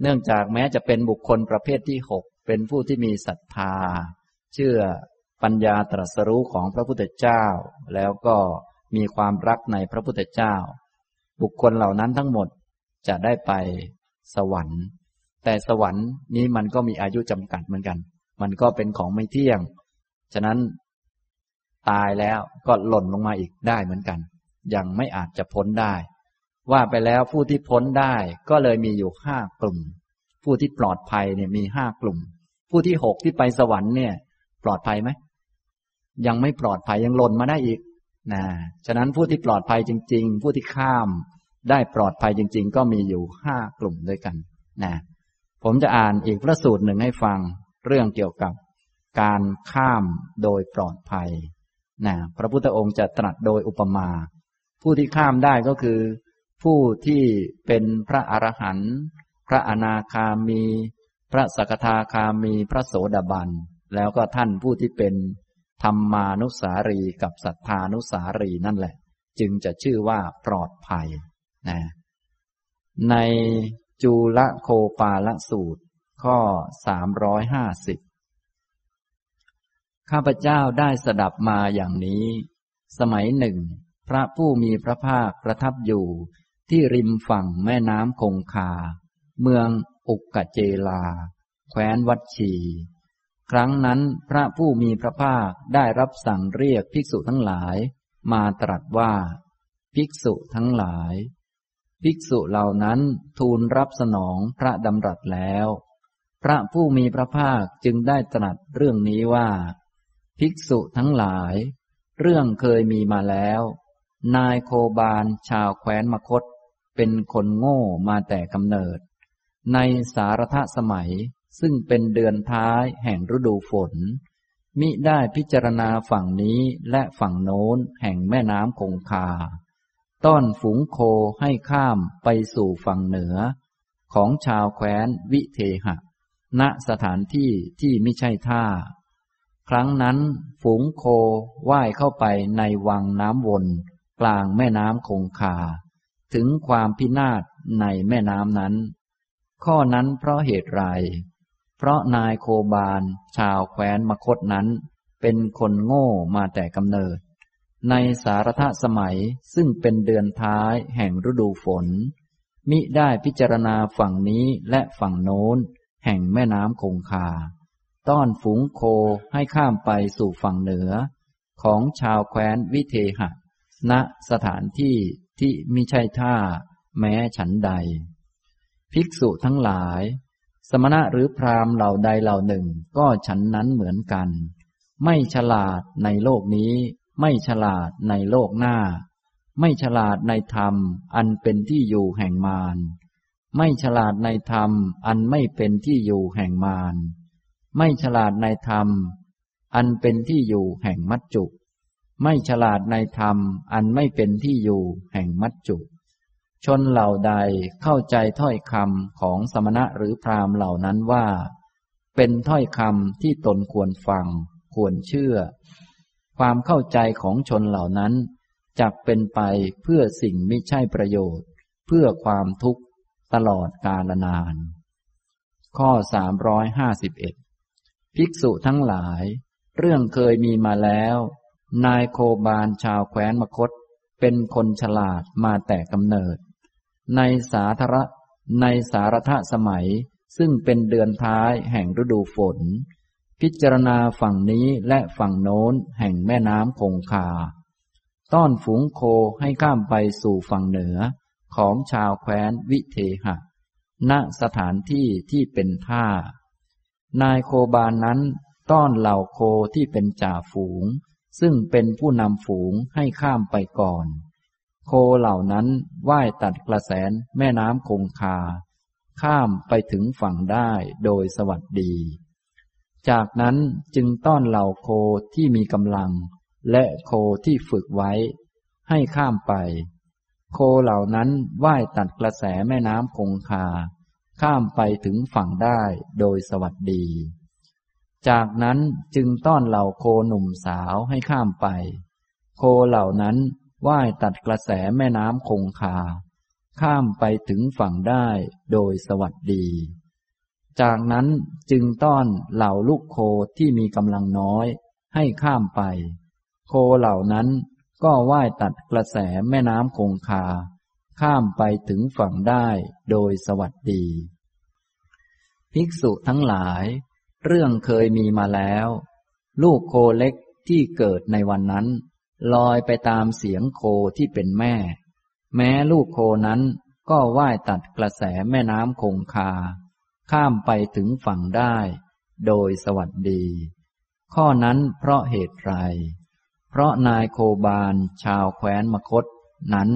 เนื่องจากแม้จะเป็นบุคคลประเภทที่หกเป็นผู้ที่มีศรัทธา เชื่อปัญญาตรัสรู้ของพระพุทธเจ้า แล้วก็มีความรักในพระพุทธเจ้า บุคคลเหล่านั้นทั้งหมดจะได้ไปสวรรค์ แต่สวรรค์นี้มันก็มีอายุจำกัดเหมือนกัน มันก็เป็นของไม่เที่ยง ฉะนั้นตายแล้วก็หล่นลงมาอีกได้เหมือนกัน ยังไม่อาจจะพ้นได้ ว่าไปแล้วผู้ที่พ้นได้ก็เลยมีอยู่ห้ากลุ่ม ผู้ที่ปลอดภัยเนี่ยมีห้ากลุ่ม ผู้ที่หกที่ไปสวรรค์เนี่ย ปลอดภัยไหมยังไม่ปลอดภัยยังหล่นมาได้อีกนะฉะนั้นผู้ที่ปลอดภัยจริง ๆ ผู้ที่ข้ามได้ปลอดภัยจริง ๆ ก็มีอยู่ห้ากลุ่มด้วยกันนะผมจะอ่านอีกพระสูตรหนึ่งให้ฟังเรื่องเกี่ยวกับการข้ามโดยปลอดภัยนะพระพุทธองค์จะตรัสโดยอุปมา ผู้ที่ข้ามได้ก็คือ ผู้ที่เป็นพระอรหันต์พระอนาคามี พระสกทาคามีพระโสดาบัน แล้วก็ท่านผู้ที่เป็นธรรมานุสารีกับสัทธานุสารีนั่นแหละ จึงจะชื่อว่าปลอดภัยนะในจูลโคปาละสูตร ข้อสามร้อยห้าสิบข้าพเจ้าได้สดับมาอย่างนี้ สมัยหนึ่ง พระผู้มีพระภาคประทับอยู่ ที่ริมฝั่งแม่น้ำคงคา เมืองอุกกเจลา แคว้นวัดชี ครั้งนั้นพระผู้มีพระภาคได้รับสั่งเรียกภิกษุทั้งหลาย มาตรัสว่า ภิกษุทั้งหลาย ภิกษุเหล่านั้นทูลรับสนองพระดำรัสแล้ว พระผู้มีพระภาคจึงได้ตรัสเรื่องนี้ว่า ภิกษุทั้งหลาย เรื่องเคยมีมาแล้ว นายโคบาลชาวแคว้นมคต เป็นคนโง่มาแต่กำเนิด ในสารทสมัยซึ่งเป็นเดือนท้ายแห่งฤดูฝน มิได้พิจารณาฝั่งนี้และฝั่งโน้นแห่งแม่น้ำคงคา ต้อนฝูงโคให้ข้ามไปสู่ฝั่งเหนือ ของชาวแคว้นวิเทหะ ณสถานที่ที่ไม่ใช่ท่า ครั้งนั้นฝูงโคว่ายเข้าไปในวังน้ำวน กลางแม่น้ำคงคา ถึงความพินาศในแม่น้ำนั้น ข้อนั้นเพราะเหตุไร เพราะนายโคบาล ชาวแคว้นมคตนั้น เป็นคนโง่มาแต่กำเนิด ในสารทสมัยซึ่งเป็นเดือนท้ายแห่งฤดูฝน มิได้พิจารณาฝั่งนี้และฝั่งโน้น แห่งแม่น้ำคงคา ต้อนฝูงโคให้ข้ามไปสู่ฝั่งเหนือ ของชาวแคว้นวิเทหะณสถานที่ ที่มิใช่ท่า แม้ฉันใด ภิกษุทั้งหลาย สมณะหรือพราหมณ์เหล่าใดเหล่าหนึ่ง ก็ฉันนั้นเหมือนกัน ไม่ฉลาดในโลกนี้ ไม่ฉลาดในโลกหน้า ไม่ฉลาดในธรรม อันเป็นที่อยู่แห่งมารไม่ฉลาดในธรรม อันไม่เป็นที่อยู่แห่งมารไม่ฉลาดในธรรม อันเป็นที่อยู่แห่งมัจจุ ไม่ฉลาดในธรรมอันไม่เป็นที่อยู่แห่งมัจจุ ชนเหล่าใดเข้าใจถ้อยคำของสมณะหรือพราหมณ์เหล่านั้นว่า เป็นถ้อยคำที่ตนควรฟัง ควรเชื่อ ความเข้าใจของชนเหล่านั้นจักเป็นไปเพื่อสิ่งไม่ใช่ประโยชน์ เพื่อความทุกข์ตลอดกาลนาน ข้อ 351 ภิกษุทั้งหลาย เรื่องเคยมีมาแล้ว นายโคบาลชาวแคว้นมคต เป็นคนฉลาดมาแต่กำเนิด ในสาธระในสารทสมัยซึ่งเป็นเดือนท้ายแห่งฤดูฝน พิจารณาฝั่งนี้และฝั่งโน้นแห่งแม่น้ำคงคา ต้อนฝูงโคให้ข้ามไปสู่ฝั่งเหนือของชาวแคว้นวิเทหะ ณสถานที่ที่เป็นท่า นายโคบานนั้นต้อนเหล่าโคที่เป็นจ่าฝูง ซึ่งเป็นผู้นำฝูงให้ข้ามไปก่อน โคเหล่านั้นว่ายตัดกระแสนแม่น้ำคงคา ข้ามไปถึงฝั่งได้โดยสวัสดี จากนั้นจึงต้อนเหล่าโคที่มีกำลัง และโคที่ฝึกไว้ ให้ข้ามไป โคเหล่านั้นว่ายตัดกระแสแม่น้ำคงคา ข้ามไปถึงฝั่งได้โดยสวัสดี จากนั้นจึงต้อนเหล่าโคหนุ่มสาวให้ข้ามไป โคเหล่านั้นว่ายตัดกระแสแม่น้ำคงคา ข้ามไปถึงฝั่งได้โดยสวัสดี จากนั้นจึงต้อนเหล่าลูกโคที่มีกำลังน้อย ให้ข้ามไป โคเหล่านั้นก็ว่ายตัดกระแสแม่น้ำคงคา ข้ามไปถึงฝั่งได้โดยสวัสดี ภิกษุทั้งหลาย เรื่องเคยมีมาแล้ว ลูกโคเล็กที่เกิดในวันนั้น ลอยไปตามเสียงโคที่เป็นแม่ แม้ลูกโคนั้นก็ว่ายตัดกระแสแม่น้ำคงคา ข้ามไปถึงฝั่งได้ โดยสวัสดี ข้อนั้นเพราะเหตุไร เพราะนายโคบาลชาวแคว้นมคตนั้น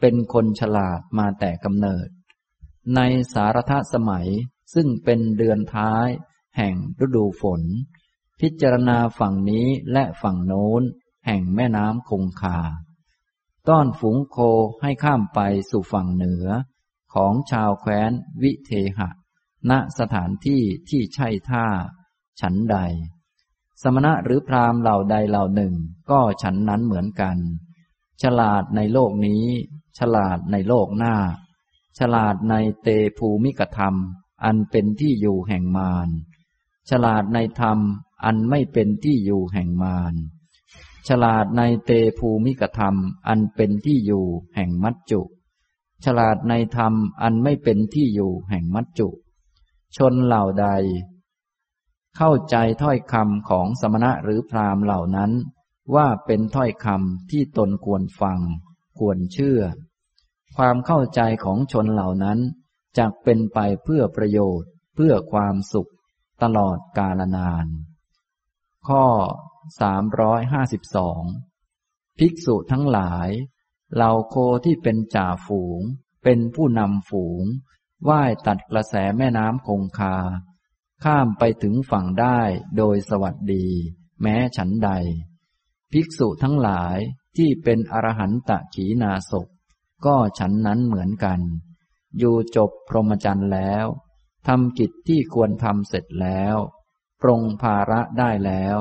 เป็นคนฉลาดมาแต่กำเนิด ในสารทสมัยซึ่งเป็นเดือนท้าย แห่งฤดูฝน พิจารณาฝั่งนี้และฝั่งโน้น แห่งแม่น้ำคงคา ต้อนฝูงโคให้ข้ามไปสู่ฝั่งเหนือ ของชาวแคว้นวิเทหะ ณสถานที่ที่ใช่ท่า ฉันใด สมณะหรือพรามเหล่าใดเหล่าหนึ่ง ก็ฉันนั้นเหมือนกัน ฉลาดในโลกนี้ ฉลาดในโลกหน้า ฉลาดในเตภูมิกธรรม อันเป็นที่อยู่แห่งมาร ฉลาดในธรรมอันไม่เป็นที่อยู่แห่งมารฉลาดในเตภูมิกธรรมอันเป็นที่อยู่แห่งมัจจุ ฉลาดในธรรมอันไม่เป็นที่อยู่แห่งมัจจุ ชนเหล่าใด เข้าใจถ้อยคำของสมณะหรือพราหมณ์เหล่านั้น ว่าเป็นถ้อยคำที่ตนควรฟัง ควรเชื่อ ความเข้าใจของชนเหล่านั้นจะเป็นไปเพื่อประโยชน์ เพื่อความสุข ตลอดกาลนาน ข้อ 352 ภิกษุทั้งหลายเหล่าโคที่เป็นจ่าฝูง เป็นผู้นำฝูงว่ายตัดกระแสแม่น้ำคงคา ข้ามไปถึงฝั่งได้โดยสวัสดี แม้ฉันใด ภิกษุทั้งหลายที่เป็นอรหันตะขีนาศก็ฉันนั้นเหมือนกัน อยู่จบพรหมจรรย์แล้ว ทำกิจที่ควรทำเสร็จแล้วปรงภาระได้แล้ว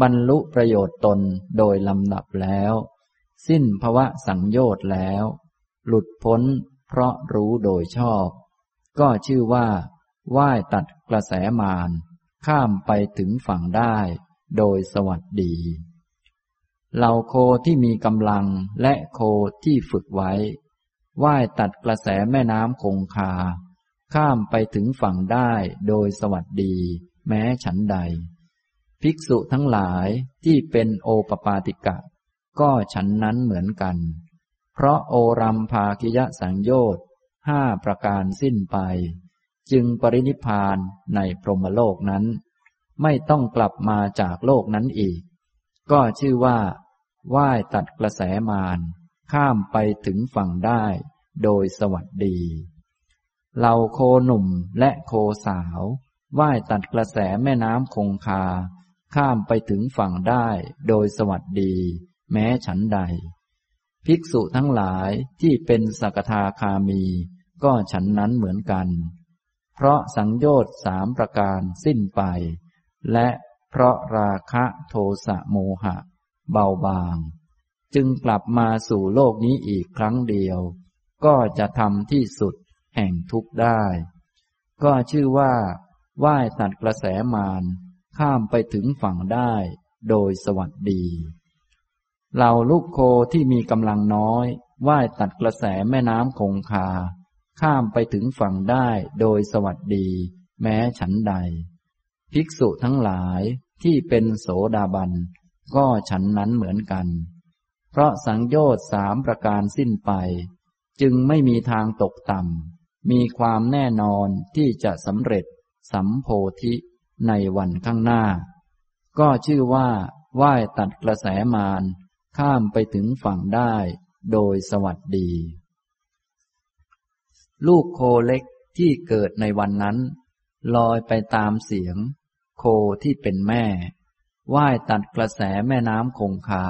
บรรลุประโยชน์ตนโดยลำดับแล้ว สิ้นภวะสังโยชน์แล้ว หลุดพ้นเพราะรู้โดยชอบ ก็ชื่อว่าว่ายตัดกระแสมารข้ามไปถึงฝั่งได้โดยสวัสดีเหล่าโคที่มีกำลังและโคที่ฝึกไว้ ว่ายตัดกระแสแม่น้ำคงคา ข้ามไปถึงฝั่งได้โดยสวัสดี แม้ฉันใด ภิกษุทั้งหลายที่เป็นโอปปาติกะ ก็ฉันนั้นเหมือนกัน เพราะโอรัมภาคิยะสังโยชน์ห้าประการสิ้นไป จึงปรินิพานในพรหมโลกนั้น ไม่ต้องกลับมาจากโลกนั้นอีก ก็ชื่อว่าว่ายตัดกระแสมารข้ามไปถึงฝั่งได้โดยสวัสดี เหล่าโคหนุ่มและโคสาวว่ายตัดกระแสแม่น้ำคงคา ข้ามไปถึงฝั่งได้โดยสวัสดี แม้ฉันใด ภิกษุทั้งหลายที่เป็นสกทาคามี ก็ฉันนั้นเหมือนกัน เพราะสังโยชน์สามประการสิ้นไป และเพราะราคะโทสะโมหะ เบาบาง จึงกลับมาสู่โลกนี้อีกครั้งเดียว ก็จะทำที่สุด แห่งทุกข์ได้ ก็ชื่อว่าว่ายตัดกระแสมารข้ามไปถึงฝั่งได้โดยสวัสดีเหล่าลูกโคที่มีกำลังน้อยว่ายตัดกระแสแม่น้ำคงคา ข้ามไปถึงฝั่งได้โดยสวัสดี แม้ฉันใด ภิกษุทั้งหลายที่เป็นโสดาบัน ก็ฉันนั้นเหมือนกัน เพราะสังโยชน์สามประการสิ้นไป จึงไม่มีทางตกต่ำ มีความแน่นอนที่จะสำเร็จสัมโพธิในวันข้างหน้า ก็ชื่อว่าว่ายตัดกระแสมารข้ามไปถึงฝั่งได้โดยสวัสดี ลูกโคเล็กที่เกิดในวันนั้น ลอยไปตามเสียง โคที่เป็นแม่ว่ายตัดกระแสแม่น้ำคงคา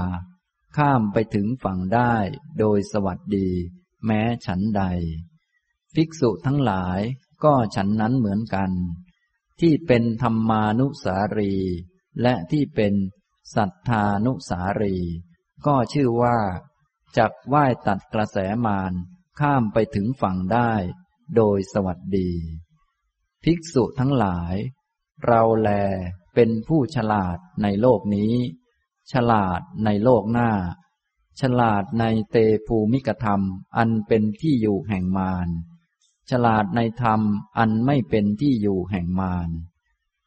ข้ามไปถึงฝั่งได้โดยสวัสดี แม้ฉันใด ภิกษุทั้งหลายก็ฉันนั้นเหมือนกัน ที่เป็นธรรมานุสารี และที่เป็นสัทธานุสารี ก็ชื่อว่าจักว่ายตัดกระแสมารข้ามไปถึงฝั่งได้ โดยสวัสดี ภิกษุทั้งหลาย เราแลเป็นผู้ฉลาดในโลกนี้ ฉลาดในโลกหน้า ฉลาดในเตภูมิกธรรมอันเป็นที่อยู่แห่งมาร ฉลาดในธรรมอันไม่เป็นที่อยู่แห่งมาร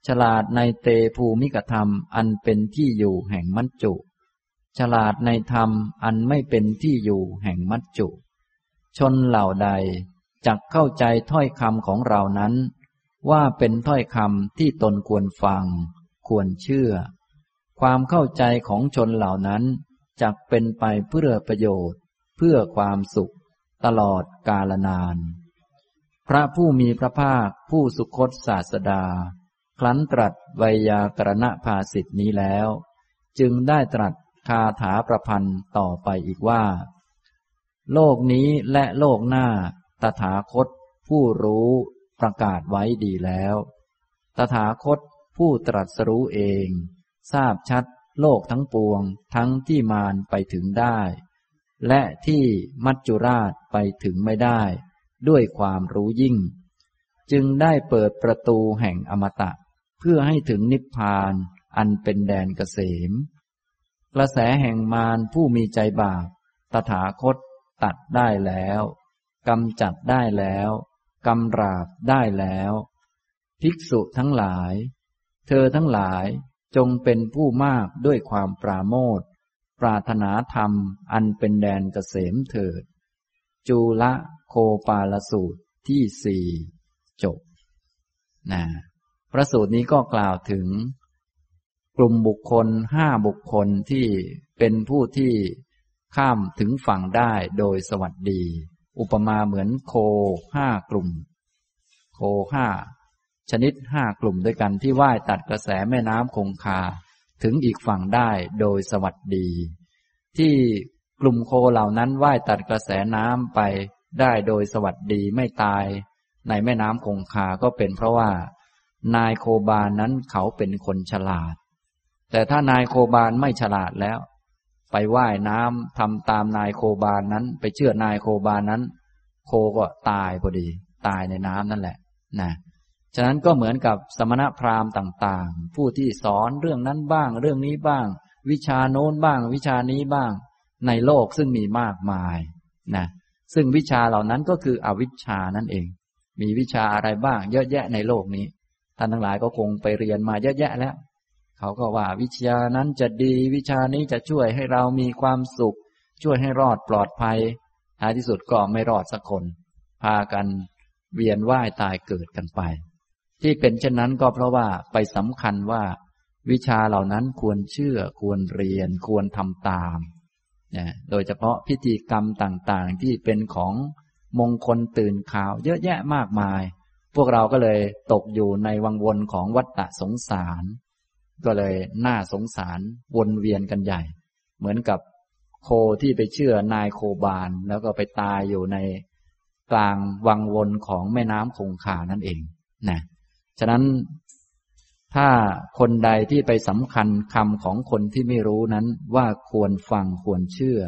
ฉลาดในเตภูมิกธรรมอันเป็นที่อยู่แห่งมัจจุ ฉลาดในธรรมอันไม่เป็นที่อยู่แห่งมัจจุ ชนเหล่าใดจักเข้าใจถ้อยคำของเรานั้น ว่าเป็นถ้อยคำที่ตนควรฟัง ควรเชื่อ ความเข้าใจของชนเหล่านั้นจักเป็นไปเพื่อประโยชน์ เพื่อความสุข ตลอดกาลนาน พระผู้มีพระภาคผู้สุคตศาสดา ครั้นตรัสไวยากรณภาสิทธินี้แล้ว จึงได้ตรัสคาถาประพันธ์ต่อไปอีกว่า โลกนี้และโลกหน้า ตถาคต ผู้รู้ประกาศไว้ดีแล้ว ตถาคตผู้ตรัสรู้เอง ทราบชัดโลกทั้งปวงทั้งที่มารไปถึงได้ และที่มัจจุราชไปถึงไม่ได้ ด้วยความรู้ยิ่ง จึงได้เปิดประตูแห่งอมตะ เพื่อให้ถึงนิพพานอันเป็นแดนเกษม กระแสแห่งมารผู้มีใจบาปตถาคตตัดได้แล้วกำจัดได้แล้วกำราบได้แล้ว ภิกษุทั้งหลาย เธอทั้งหลายจงเป็นผู้มากด้วยความปราโมทปรารถนาธรรมอันเป็นแดนเกษมเถิด จูละ โคปาลสูตรที่สี่จบนะพระสูตรนี้ก็กล่าวถึง กลุ่มบุคคลห้าบุคคลที่เป็นผู้ที่ข้ามถึงฝั่งได้โดยสวัสดี อุปมาเหมือนโคห้ากลุ่ม โคห้าชนิดห้ากลุ่มด้วยกันที่ว่ายตัดกระแสแม่น้ำคงคา ถึงอีกฝั่งได้โดยสวัสดี ที่กลุ่มโคเหล่านั้นว่ายตัดกระแสน้ำไป ได้โดยสวัสดีไม่ตาย ในแม่น้ำคงคาก็เป็นเพราะว่า นายโคบานนั้นเขาเป็นคนฉลาด แต่ถ้านายโคบานไม่ฉลาดแล้ว ไปว่ายน้ำทำตามนายโคบานนั้น ไปเชื่อนายโคบานนั้น โคก็ตายพอดี ตายในน้ำนั่นแหละนะฉะนั้นก็เหมือนกับสมณพราหมณ์ต่างๆ ผู้ที่สอนเรื่องนั้นบ้าง เรื่องนี้บ้าง วิชาโน้นบ้าง วิชานี้บ้าง ในโลกซึ่งมีมากมายนะ ซึ่งวิชาเหล่านั้นก็คืออวิชชานั่นเอง มีวิชาอะไรบ้างเยอะแยะในโลกนี้ ท่านทั้งหลายก็คงไปเรียนมาเยอะแยะแล้ว เขาก็ว่าวิชานั้นจะดีวิชานี้จะช่วยให้เรามีความสุข ช่วยให้รอดปลอดภัยท้ายที่สุดก็ไม่รอดสักคน พากันเวียนว่ายตายเกิดกันไป ที่เป็นเช่นนั้นก็เพราะว่าไปสำคัญว่า วิชาเหล่านั้นควรเชื่อควรเรียนควรทำตาม นะโดยเฉพาะพิธีกรรมต่างๆ ที่เป็นของมงคลตื่นข่าวเยอะแยะมากมาย พวกเราก็เลยตกอยู่ในวังวนของวัฏฏะสงสาร ก็เลยน่าสงสารวนเวียนกันใหญ่ เหมือนกับโคที่ไปเชื่อนายโคบานแล้วก็ไปตายอยู่ในกลางวังวนของแม่น้ำคงคานั่นเองนะฉะนั้น ถ้าคนใดที่ไปสำคัญคำของคนที่ไม่รู้นั้นว่าควรฟังควรเชื่อ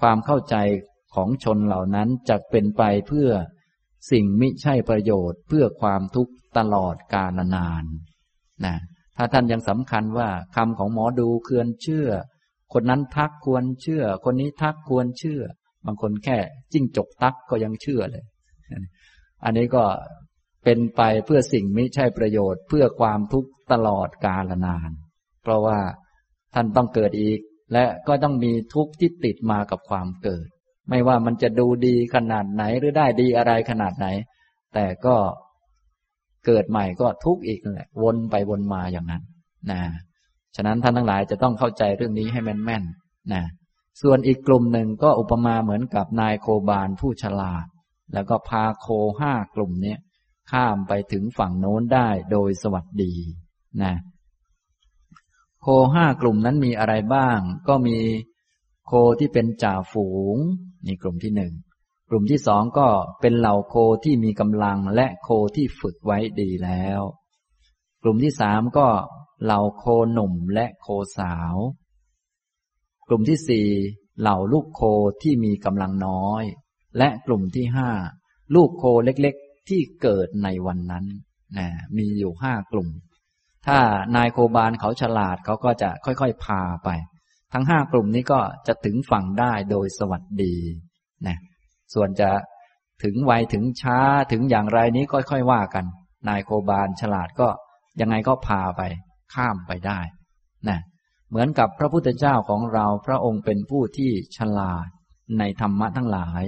ความเข้าใจของชนเหล่านั้นจะเป็นไปเพื่อสิ่งมิใช่ประโยชน์เพื่อความทุกข์ตลอดกาลนานนะถ้าท่านยังสำคัญว่าคำของหมอดูควรเชื่อ คนนั้นทักควรเชื่อ คนนี้ทักควรเชื่อ บางคนแค่จิ้งจกทักก็ยังเชื่อเลย อันนี้ก็ เป็นไปเพื่อสิ่งไม่ใช่ประโยชน์ เพื่อความทุกข์ตลอดกาลนาน เพราะว่าท่านต้องเกิดอีก และก็ต้องมีทุกข์ที่ติดมากับความเกิด ไม่ว่ามันจะดูดีขนาดไหนหรือได้ดีอะไรขนาดไหน แต่ก็เกิดใหม่ก็ทุกข์อีกแหละวนไปวนมาอย่างนั้นนะฉะนั้นท่านทั้งหลายจะต้องเข้าใจเรื่องนี้ให้แม่นๆนะส่วนอีกกลุ่มหนึ่งก็อุปมาเหมือนกับนายโคบาลผู้ฉลาด แล้วก็พาโคห้ากลุ่มนี้ ข้ามไปถึงฝั่งโน้นได้โดยสวัสดีนะโคห้ากลุ่มนั้นมีอะไรบ้าง ก็มีโคที่เป็นจ่าฝูง นี่กลุ่มที่หนึ่งกลุ่มที่สองก็เป็นเหล่าโคที่มีกำลังและโคที่ฝึกไว้ดีแล้ว กลุ่มที่สามก็เหล่าโคหนุ่มและโคสาว กลุ่มที่สี่เหล่าลูกโคที่มีกำลังน้อย และกลุ่มที่ห้าลูกโคเล็ก ที่เกิดในวันนั้นนะมีอยู่ห้ากลุ่ม ถ้านายโคบาลเขาฉลาดเขาก็จะค่อยๆพาไป ทั้งห้ากลุ่มนี้ก็จะถึงฝั่งได้โดยสวัสดีนะส่วนจะถึงไวถึงช้าถึงอย่างไรนี้ก็ค่อยว่ากัน นายโคบาลฉลาดก็ยังไงก็พาไป ข้ามไปได้นะเหมือนกับพระพุทธเจ้าของเราพระองค์เป็นผู้ที่ฉลาดในธรรมะทั้งหลาย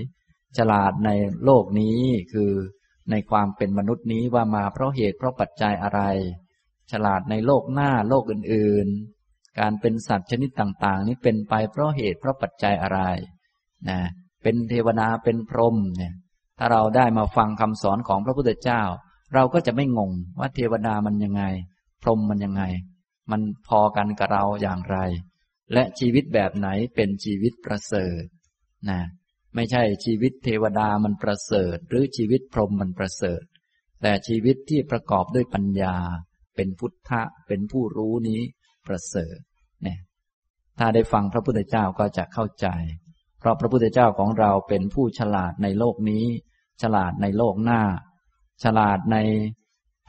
ฉลาดในโลกนี้คือ ในความเป็นมนุษย์นี้ว่ามาเพราะเหตุเพราะปัจจัยอะไร ฉลาดในโลกหน้าโลกอื่นๆ การเป็นสัตว์ชนิดต่างๆ นี้เป็นไปเพราะเหตุเพราะปัจจัยอะไรนะเป็นเทวนาเป็นพรหมเนี่ยถ้าเราได้มาฟังคำสอนของพระพุทธเจ้า เราก็จะไม่งงว่าเทวดามันยังไง พรหมมันยังไง มันพอกันกับเราอย่างไร และชีวิตแบบไหนเป็นชีวิตประเสริฐนะ ไม่ใช่ชีวิตเทวดามันประเสริฐ หรือชีวิตพรหมมันประเสริฐ แต่ชีวิตที่ประกอบด้วยปัญญา เป็นพุทธะเป็นผู้รู้นี้ประเสริฐเนี่ยถ้าได้ฟังพระพุทธเจ้าก็จะเข้าใจ เพราะพระพุทธเจ้าของเราเป็นผู้ฉลาดในโลกนี้ ฉลาดในโลกหน้า ฉลาดใน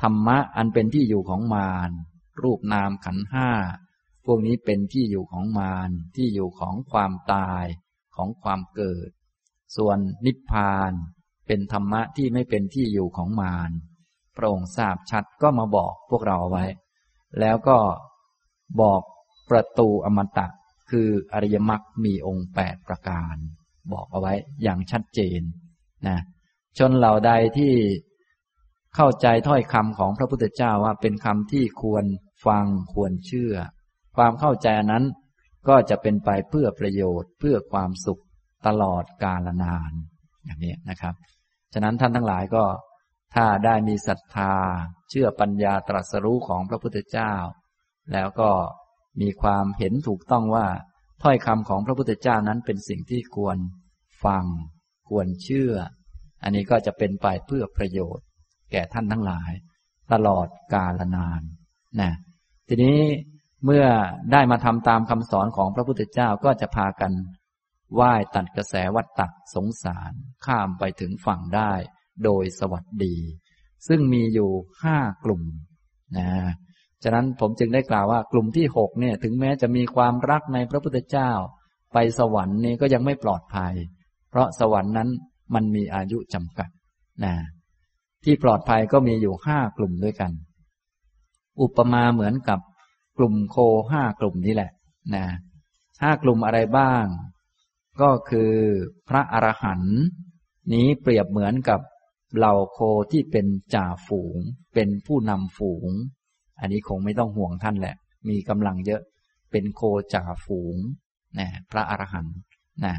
ธรรมะอันเป็นที่อยู่ของมารรูปนามขันห้าพวกนี้เป็นที่อยู่ของมารที่อยู่ของความตายของความเกิด ส่วนนิพพานเป็นธรรมะที่ไม่เป็นที่อยู่ของมารพระองค์ทราบชัดก็มาบอกพวกเราไว้ แล้วก็บอกประตูอมตะ คืออริยมรรคมีองค์แปดประการ บอกเอาไว้อย่างชัดเจนนะชนเหล่าใดที่เข้าใจถ้อยคำของพระพุทธเจ้าว่าเป็นคำที่ควรฟังควรเชื่อ ความเข้าใจนั้นก็จะเป็นไปเพื่อประโยชน์เพื่อความสุข ตลอดกาลนานอย่างนี้นะครับ ฉะนั้นท่านทั้งหลายก็ถ้าได้มีศรัทธา เชื่อปัญญาตรัสรู้ของพระพุทธเจ้า แล้วก็มีความเห็นถูกต้องว่าถ้อยคำของพระพุทธเจ้านั้นเป็นสิ่งที่ควรฟัง ควรเชื่อ อันนี้ก็จะเป็นไปเพื่อประโยชน์ แก่ท่านทั้งหลาย ตลอดกาลนานนะทีนี้เมื่อได้มาทำตามคำสอนของพระพุทธเจ้าก็จะพากัน ว่ายตัดกระแสวัฏฏะสงสาร ข้ามไปถึงฝั่งได้ โดยสวัสดี ซึ่งมีอยู่ห้ากลุ่มนะฉะนั้นผมจึงได้กล่าวว่ากลุ่มที่หกเนี่ย ถึงแม้จะมีความรักในพระพุทธเจ้า ไปสวรรค์นี่ก็ยังไม่ปลอดภัย เพราะสวรรค์นั้นมันมีอายุจำกัดนะที่ปลอดภัยก็มีอยู่ห้ากลุ่มด้วยกัน อุปมาเหมือนกับกลุ่มโคห้ากลุ่มนี้แหละนะห้ากลุ่มอะไรบ้าง ก็คือพระอรหันต์นี้เปรียบเหมือนกับเหล่าโคที่เป็นจ่าฝูง เป็นผู้นำฝูง อันนี้คงไม่ต้องห่วงท่านแหละ มีกำลังเยอะเป็นโคจ่าฝูงนะพระอรหันต์นะ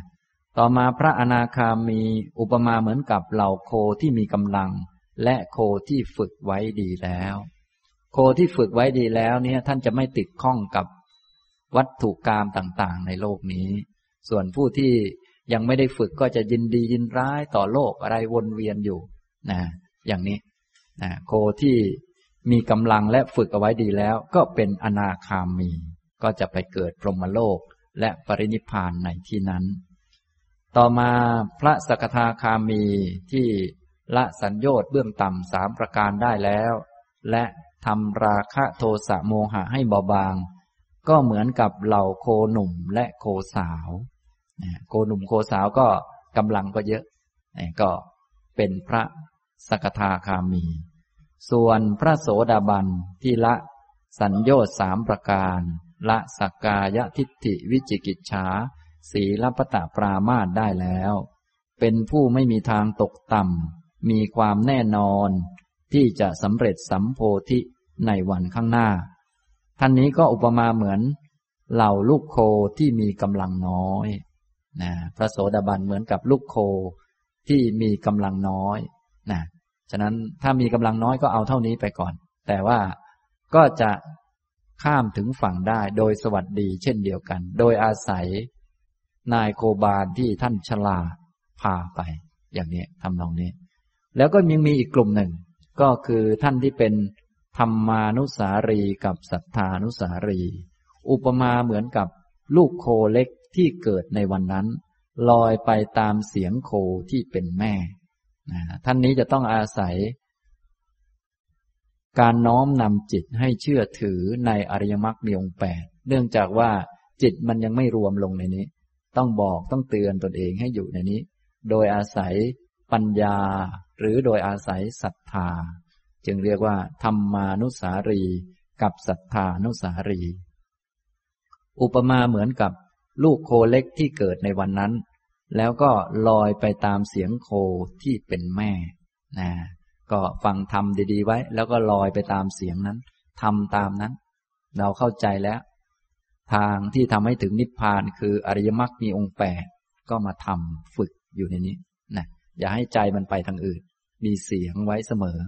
ต่อมาพระอนาคามีอุปมาเหมือนกับเหล่าโคที่มีกำลัง และโคที่ฝึกไว้ดีแล้ว โคที่ฝึกไว้ดีแล้วเนี่ยท่านจะไม่ติดข้องกับวัตถุกรรมต่างๆ ในโลกนี้ ส่วนผู้ที่ยังไม่ได้ฝึกก็จะยินดียินร้ายต่อโลกอะไรวนเวียนอยู่นะอย่างนี้นะโคที่มีกำลังและฝึกเอาไว้ดีแล้ว ก็เป็นอนาคามี ก็จะไปเกิดพรหมโลกและปรินิพานในที่นั้น ต่อมาพระสกทาคามีที่ละสัญญต์เบื้องต่ำสามประการได้แล้ว และทำราคะโทสะโมหะให้เบาบาง ก็เหมือนกับเหล่าโคหนุ่มและโคสาว โคหนุ่มโคสาวก็กำลังก็เยอะก็เป็นพระสกทาคามี ส่วนพระโสดาบันที่ละสัญญาสามประการ ละสักกายทิฏฐิวิจิกิจฉาสีลปตะปรามาตได้แล้ว เป็นผู้ไม่มีทางตกต่ำ มีความแน่นอน ที่จะสำเร็จสัมโพธิในวันข้างหน้า ท่านนี้ก็อุปมาเหมือน เหล่าลูกโคที่มีกำลังน้อย นะพระโสดาบันเหมือนกับลูกโคที่มีกำลังน้อยนะฉะนั้นถ้ามีกำลังน้อยก็เอาเท่านี้ไปก่อน แต่ว่าก็จะข้ามถึงฝั่งได้โดยสวัสดีเช่นเดียวกัน โดยอาศัยนายโคบาลที่ท่านฉลาพาไป อย่างนี้ทำนองนี้ แล้วก็ยังมีอีกกลุ่มหนึ่ง ก็คือท่านที่เป็นธรรมานุสารีกับศรัทธานุสารี อุปมาเหมือนกับลูกโคเล็ก ที่เกิดในวันนั้น ลอยไปตามเสียงโคที่เป็นแม่ท่านนี้จะต้องอาศัย การน้อมนำจิตให้เชื่อถือในอริยมรรคมีองค์แปดเนื่องจากว่าจิตมันยังไม่รวมลงในนี้ ต้องบอกต้องเตือนตนเองให้อยู่ในนี้ โดยอาศัยปัญญา หรือโดยอาศัยศรัทธา จึงเรียกว่า ธรรมานุสารี กับศรัทธานุสารี อุปมาเหมือนกับ ลูกโคเล็กที่เกิดในวันนั้น แล้วก็ลอยไปตามเสียงโคที่เป็นแม่นะก็ฟังทำดีๆไว้ แล้วก็ลอยไปตามเสียงนั้นทำตามนั้น เราเข้าใจแล้ว ทางที่ทำให้ถึงนิพพานคืออริยมรรคมีองค์แปดก็มาทำฝึกอยู่ในนี้นะอย่าให้ใจมันไปทางอื่น มีเสียงไว้เสมอ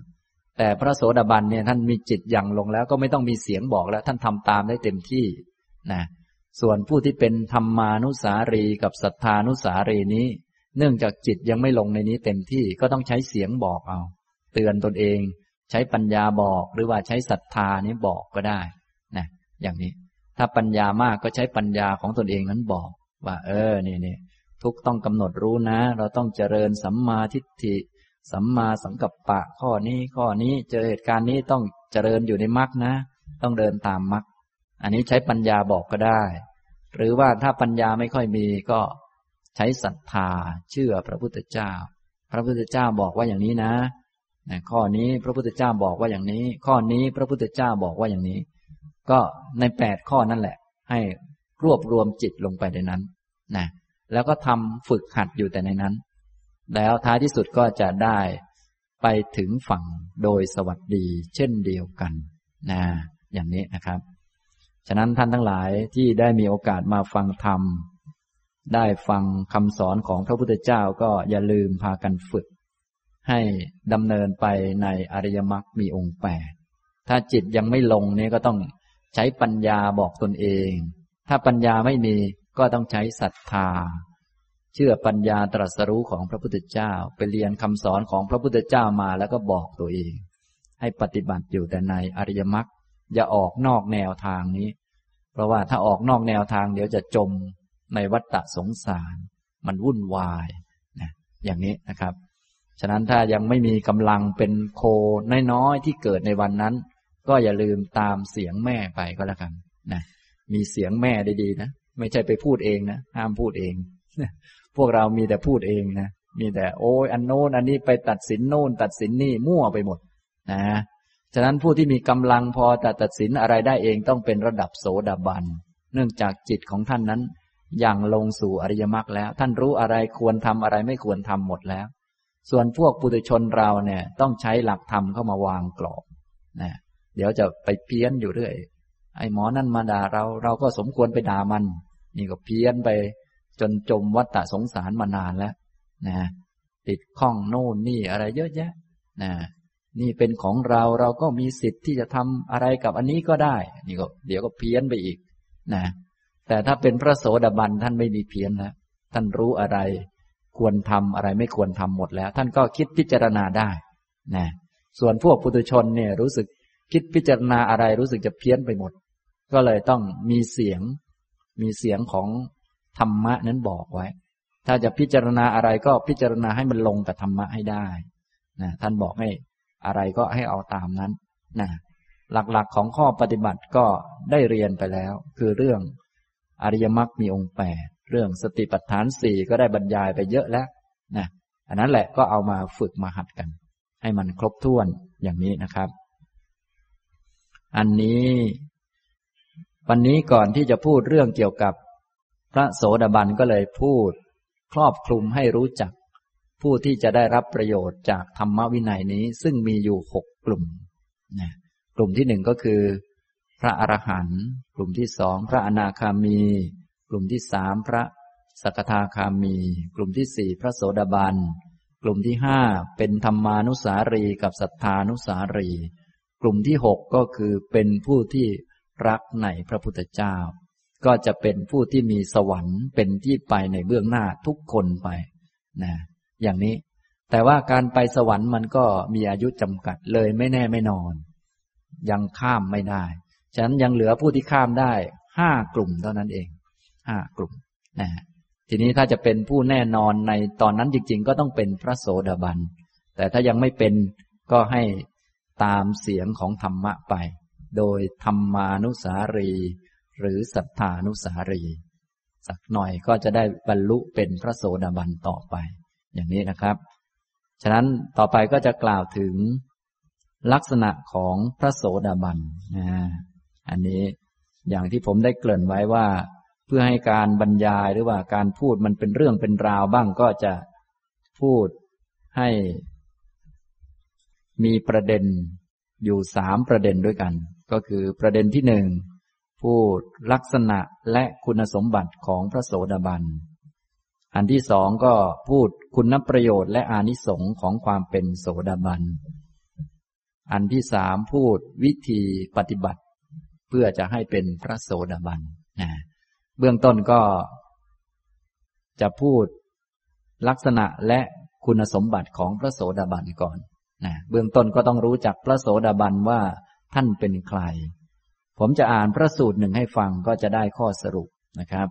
แต่พระโสดาบันเนี่ยท่านมีจิตอย่างลงแล้วก็ไม่ต้องมีเสียงบอกแล้ว ท่านทำตามได้เต็มที่นะ ส่วนผู้ที่เป็นธรรมานุสารีกับศรัทธานุสารีนี้ เนื่องจากจิตยังไม่ลงในนี้เต็มที่ก็ต้องใช้เสียงบอกเอา เตือนตนเอง ใช้ปัญญาบอกหรือว่าใช้ศรัทธานี้บอกก็ได้นะอย่างนี้ ถ้าปัญญามากก็ใช้ปัญญาของตนเองนั้นบอก ว่า เออนี่นี่ทุกต้องกำหนดรู้นะ เราต้องเจริญสัมมาทิฏฐิ สัมมาสังกัปปะข้อนี้ข้อนี้เจอเหตุการณ์นี้ต้องเจริญอยู่ในมรรคนะ ต้องเดินตามมรรค อันนี้ใช้ปัญญาบอกก็ได้ หรือว่าถ้าปัญญาไม่ค่อยมีก็ใช้ศรัทธาเชื่อพระพุทธเจ้า พระพุทธเจ้าบอกว่าอย่างนี้นะ ข้อนี้พระพุทธเจ้าบอกว่าอย่างนี้ ข้อนี้พระพุทธเจ้าบอกว่าอย่างนี้ ก็ในแปดข้อนั่นแหละ ให้รวบรวมจิตลงไปในนั้นนะแล้วก็ทำฝึกหัดอยู่แต่ในนั้น แล้วท้ายที่สุดก็จะได้ไปถึงฝั่งโดยสวัสดีเช่นเดียวกันนะอย่างนี้นะครับ ฉะนั้นท่านทั้งหลายที่ได้มีโอกาสมาฟังธรรม ได้ฟังคำสอนของพระพุทธเจ้าก็อย่าลืมพากันฝึก ให้ดำเนินไปในอริยมรรคมีองค์แปดถ้าจิตยังไม่ลงนี่ก็ต้องใช้ปัญญาบอกตนเอง ถ้าปัญญาไม่มีก็ต้องใช้ศรัทธา เชื่อปัญญาตรัสรู้ของพระพุทธเจ้า ไปเรียนคำสอนของพระพุทธเจ้ามาแล้วก็บอกตัวเอง ให้ปฏิบัติอยู่แต่ในอริยมรรค อย่าออกนอกแนวทางนี้ เพราะว่าถ้าออกนอกแนวทาง เดี๋ยวจะจมในวัฏฏะสงสาร มันวุ่นวายนะอย่างนี้นะครับ ฉะนั้นถ้ายังไม่มีกำลังเป็นโคน้อยๆที่เกิดในวันนั้น ก็อย่าลืมตามเสียงแม่ไปก็แล้วกันนะมีเสียงแม่ดีๆนะไม่ใช่ไปพูดเองนะห้ามพูดเองพวกเรามีแต่พูดเองนะมีแต่โอ้ยอันโน้นอันนี้ไปตัดสินโน่น ตัดสินนี่มั่วไปหมดนะ ฉะนั้นผู้ที่มีกำลังพอจะตัดสินอะไรได้เองต้องเป็นระดับโสดาบัน เนื่องจากจิตของท่านนั้น อย่างลงสู่อริยมรรคแล้ว ท่านรู้อะไรควรทำอะไรไม่ควรทำหมดแล้ว ส่วนพวกปุถุชนเราเนี่ยต้องใช้หลักธรรมเข้ามาวางกรอบนะเดี๋ยวจะไปเพี้ยนอยู่เรื่อย ไอ้หมอนั่นมาด่าเราเราก็สมควรไปด่ามัน นี่ก็เพี้ยนไปจนจมวัฏฏะสงสารมานานแล้วนะติดข้องโน่นนี่อะไรเยอะแยะนะ นี่เป็นของเราเราก็มีสิทธิ์ที่จะทำอะไรกับอันนี้ก็ได้ นี่ก็ เดี๋ยวก็เพี้ยนไปอีกนะแต่ถ้าเป็นพระโสดาบันท่านไม่มีเพี้ยนแล้วท่านรู้อะไร ควรทำอะไรไม่ควรทำหมดแล้ว ท่านก็คิดพิจารณาได้นะส่วนพวกปุถุชนเนี่ยรู้สึกคิดพิจารณาอะไรรู้สึกจะเพี้ยนไปหมด ก็เลยต้องมีเสียง มีเสียงของธรรมะนั้นบอกไว้ ถ้าจะพิจารณาอะไรก็พิจารณาให้มันลงกับธรรมะให้ได้นะท่านบอกให้ อะไรก็ให้เอาตามนั้นนะหลักๆของข้อปฏิบัติก็ได้เรียนไปแล้ว คือเรื่องอริยมรรคมีองค์แปดเรื่องสติปัฏฐานสี่ก็ได้บรรยายไปเยอะแล้วนะอันนั้นแหละก็เอามาฝึกมาหัดกัน ให้มันครบถ้วนอย่างนี้นะครับ อันนี้ วันนี้ก่อนที่จะพูดเรื่องเกี่ยวกับ พระโสดาบันก็เลยพูด ครอบคลุมให้รู้จัก ผู้ที่จะได้รับประโยชน์จากธรรมวินัยนี้ซึ่งมีอยู่หกกลุ่มนะกลุ่มที่หนึ่งก็คือ พระอรหันต์กลุ่มที่สองพระอนาคามี กลุ่มที่สามพระสกทาคามี กลุ่มที่สี่พระโสดาบัน กลุ่มที่ห้าเป็นธรรมานุสารีกับสัทธานุสารี กลุ่มที่หกก็คือเป็นผู้ที่รักในพระพุทธเจ้า ก็จะเป็นผู้ที่มีสวรรค์เป็นที่ไปในเบื้องหน้าทุกคนไปนะ อย่างนี้ แต่ว่าการไปสวรรค์มันก็มีอายุจำกัดเลยไม่แน่ไม่นอน ยังข้ามไม่ได้ฉะนั้นยังเหลือผู้ที่ข้ามได้ห้ากลุ่มเท่านั้นเองห้ากลุ่มนะทีนี้ถ้าจะเป็นผู้แน่นอนในตอนนั้นจริง ๆ ก็ต้องเป็นพระโสดาบัน แต่ถ้ายังไม่เป็นก็ให้ตามเสียงของธรรมะไป โดยธรรมานุสารี หรือสัทธานุสารี สักหน่อยก็จะได้บรรลุเป็นพระโสดาบันต่อไป อย่างนี้นะครับ ฉะนั้นต่อไปก็จะกล่าวถึงลักษณะของพระโสดาบันนะอันนี้อย่างที่ผมได้เกริ่นไว้ว่า เพื่อให้การบรรยายหรือว่าการพูดมันเป็นเรื่องเป็นราวบ้างก็จะพูดให้ มีประเด็นอยู่สามประเด็นด้วยกัน ก็คือประเด็นที่หนึ่งพูดลักษณะและคุณสมบัติของพระโสดาบัน อันที่สองก็พูดคุณนประโยชน์และอานิสงค์ของความเป็นโสดาบัน อันที่สามพูดวิธีปฏิบัติ เพื่อจะให้เป็นพระโสดาบันนะเบื้องต้นก็ จะพูดลักษณะและคุณสมบัติของพระโสดาบันก่อนนะเบื้องต้นก็ต้องรู้จักพระโสดาบันว่าท่านเป็นใคร ผมจะอ่านพระสูตรหนึ่งให้ฟังก็จะได้ข้อสรุปนะครับ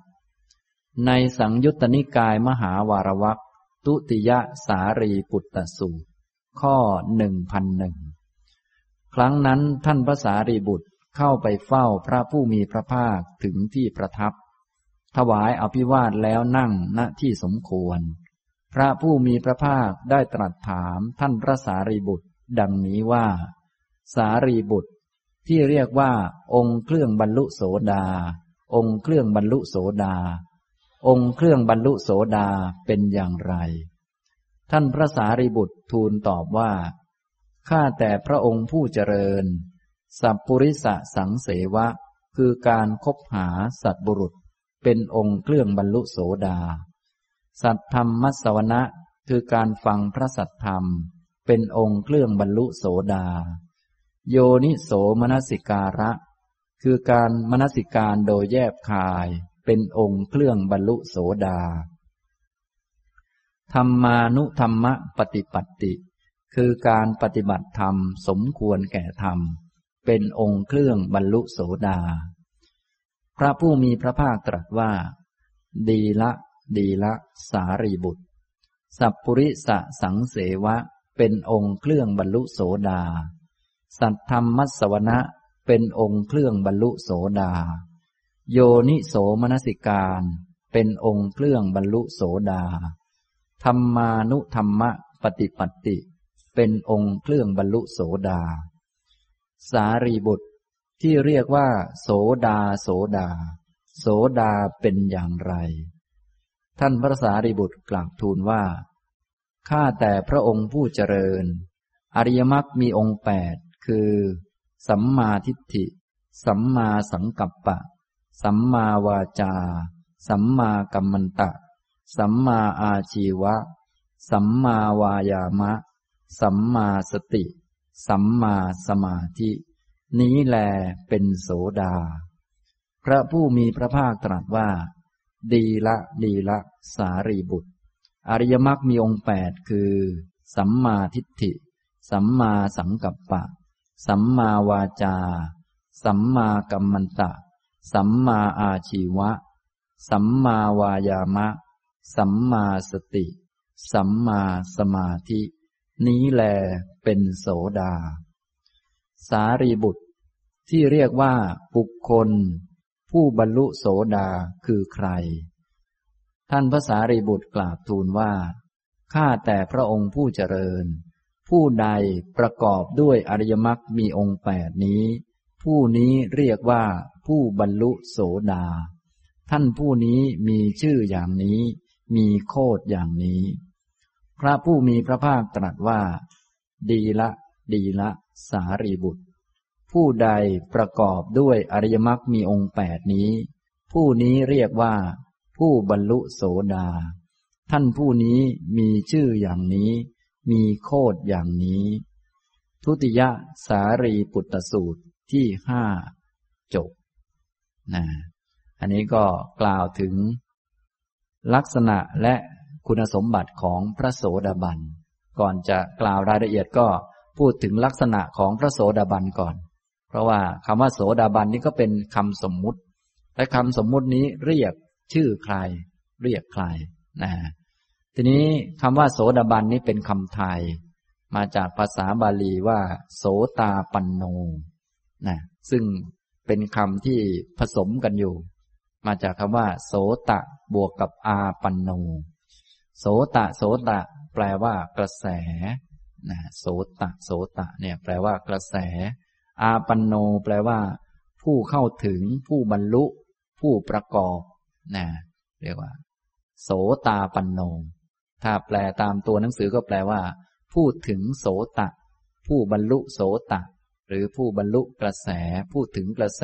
ในสังยุตตนิกายมหาวารวักตุติยสารีปุตตสูตร ข้อหนึ่งพันหนึ่งครั้งนั้นท่านพระสารีบุตรเข้าไปเฝ้าพระผู้มีพระภาคถึงที่ประทับ ถวายอภิวาทแล้วนั่งณที่สมควร พระผู้มีพระภาคได้ตรัสถามท่านพระสารีบุตร ดังนี้ว่า สารีบุตร ที่เรียกว่า องค์เครื่องบรรลุโสดา องค์เครื่องบรรลุโสดา องค์เครื่องบรรลุโสดาเป็นอย่างไร ท่านพระสารีบุตรทูลตอบว่า ข้าแต่พระองค์ผู้เจริญ สัพปุริสะสังเสวะ คือการคบหาสัตบุรุษ เป็นองค์เครื่องบรรลุโสดา สัตธรรมมัสวนะคือการฟังพระสัตธรรม เป็นองค์เครื่องบรรลุโสดา โยนิโสมนสิการะ คือการมนสิการโดยแยบคาย เป็นองค์เครื่องบรรลุโสดา ธรรมานุธรรมปฏิปัติ คือการปฏิบัติธรรมสมควรแก่ธรรม เป็นองค์เครื่องบรรลุโสดา พระผู้มีพระภาคตรัสว่า ดีละ ดีละสารีบุตร สัพปุริสะสังเสวะ เป็นองค์เครื่องบรรลุโสดา สัตธรรมมัสวนะเป็นองค์เครื่องบรรลุโสดา โยนิโสมนสิการ เป็นองค์เครื่องบรรลุโสดา ธรรมานุธรรมะปฏิปัติ เป็นองค์เครื่องบรรลุโสดา สารีบุตรที่เรียกว่า โสดาโสดา โสดาเป็นอย่างไร ท่านพระสารีบุตรกล่าวทูลว่าข้าแต่พระองค์ผู้เจริญ อริยมรรคมีองค์แปดคือ สัมมาทิฏฐิ สัมมาสังกัปปะ สัมมาวาจา สัมมากัมมันตะ สัมมาอาชีวะ สัมมาวายามะ สัมมาสติ สัมมาสมาธิ นี้แลเป็นโสดา พระผู้มีพระภาคตรัสว่า ดีละดีละ สารีบุตร อริยมรรคมีองค์แปดคือ สัมมาทิฏฐิ สัมมาสังกัปปะ สัมมาวาจา สัมมากัมมันตะ สัมมาอาชีวะ สัมมาวายามะ สัมมาสติ สัมมาสมาธิ นี้แลเป็นโสดา สารีบุตร ที่เรียกว่าบุคคล ผู้บรรลุโสดาคือใคร ท่านพระสารีบุตรกราบทูลว่า ข้าแต่พระองค์ผู้เจริญ ผู้ใดประกอบด้วยอริยมรรคมีองค์แปดนี้ ผู้นี้เรียกว่า ผู้บรรลุโสดา ท่านผู้นี้มีชื่ออย่างนี้ มีโคดอย่างนี้ พระผู้มีพระภาคตรัสว่า ดีละ ดีละ สารีบุตร ผู้ใดประกอบด้วยอริยมรรคมีองค์แปดนี้ ผู้นี้เรียกว่า ผู้บรรลุโสดา ท่านผู้นี้มีชื่ออย่างนี้ มีโคดอย่างนี้ ทุติยสารีปุตตสูตรที่ห้าจบ นะอันนี้ก็กล่าวถึง ลักษณะและคุณสมบัติของพระโสดาบัน ก่อนจะกล่าวรายละเอียดก็พูดถึงลักษณะของพระโสดาบันก่อน เพราะว่าคำว่าโสดาบันนี้ก็เป็นคำสมมุติ และคำสมมุตินี้เรียกชื่อใคร เรียกใครนะทีนี้คำว่าโสดาบันนี้เป็นคำไทย มาจากภาษาบาลีว่า โสตาปันโนนะซึ่ง เป็นคำที่ผสมกันอยู่ มาจากคำว่า โสตะบวกกับอาปันโน โสตะ โสตะ แปลว่ากระแสนะโสตะ โสตะ เนี่ย แปลว่ากระแส อาปันโน แปลว่า ผู้เข้าถึง ผู้บรรลุ ผู้ประกอบนะเรียกว่า โสตาปันโน ถ้าแปลตามตัวหนังสือก็แปลว่าพูดถึงโสตะ ผู้บรรลุโสตะ หรือผู้บรรลุกระแสพูดถึงกระแส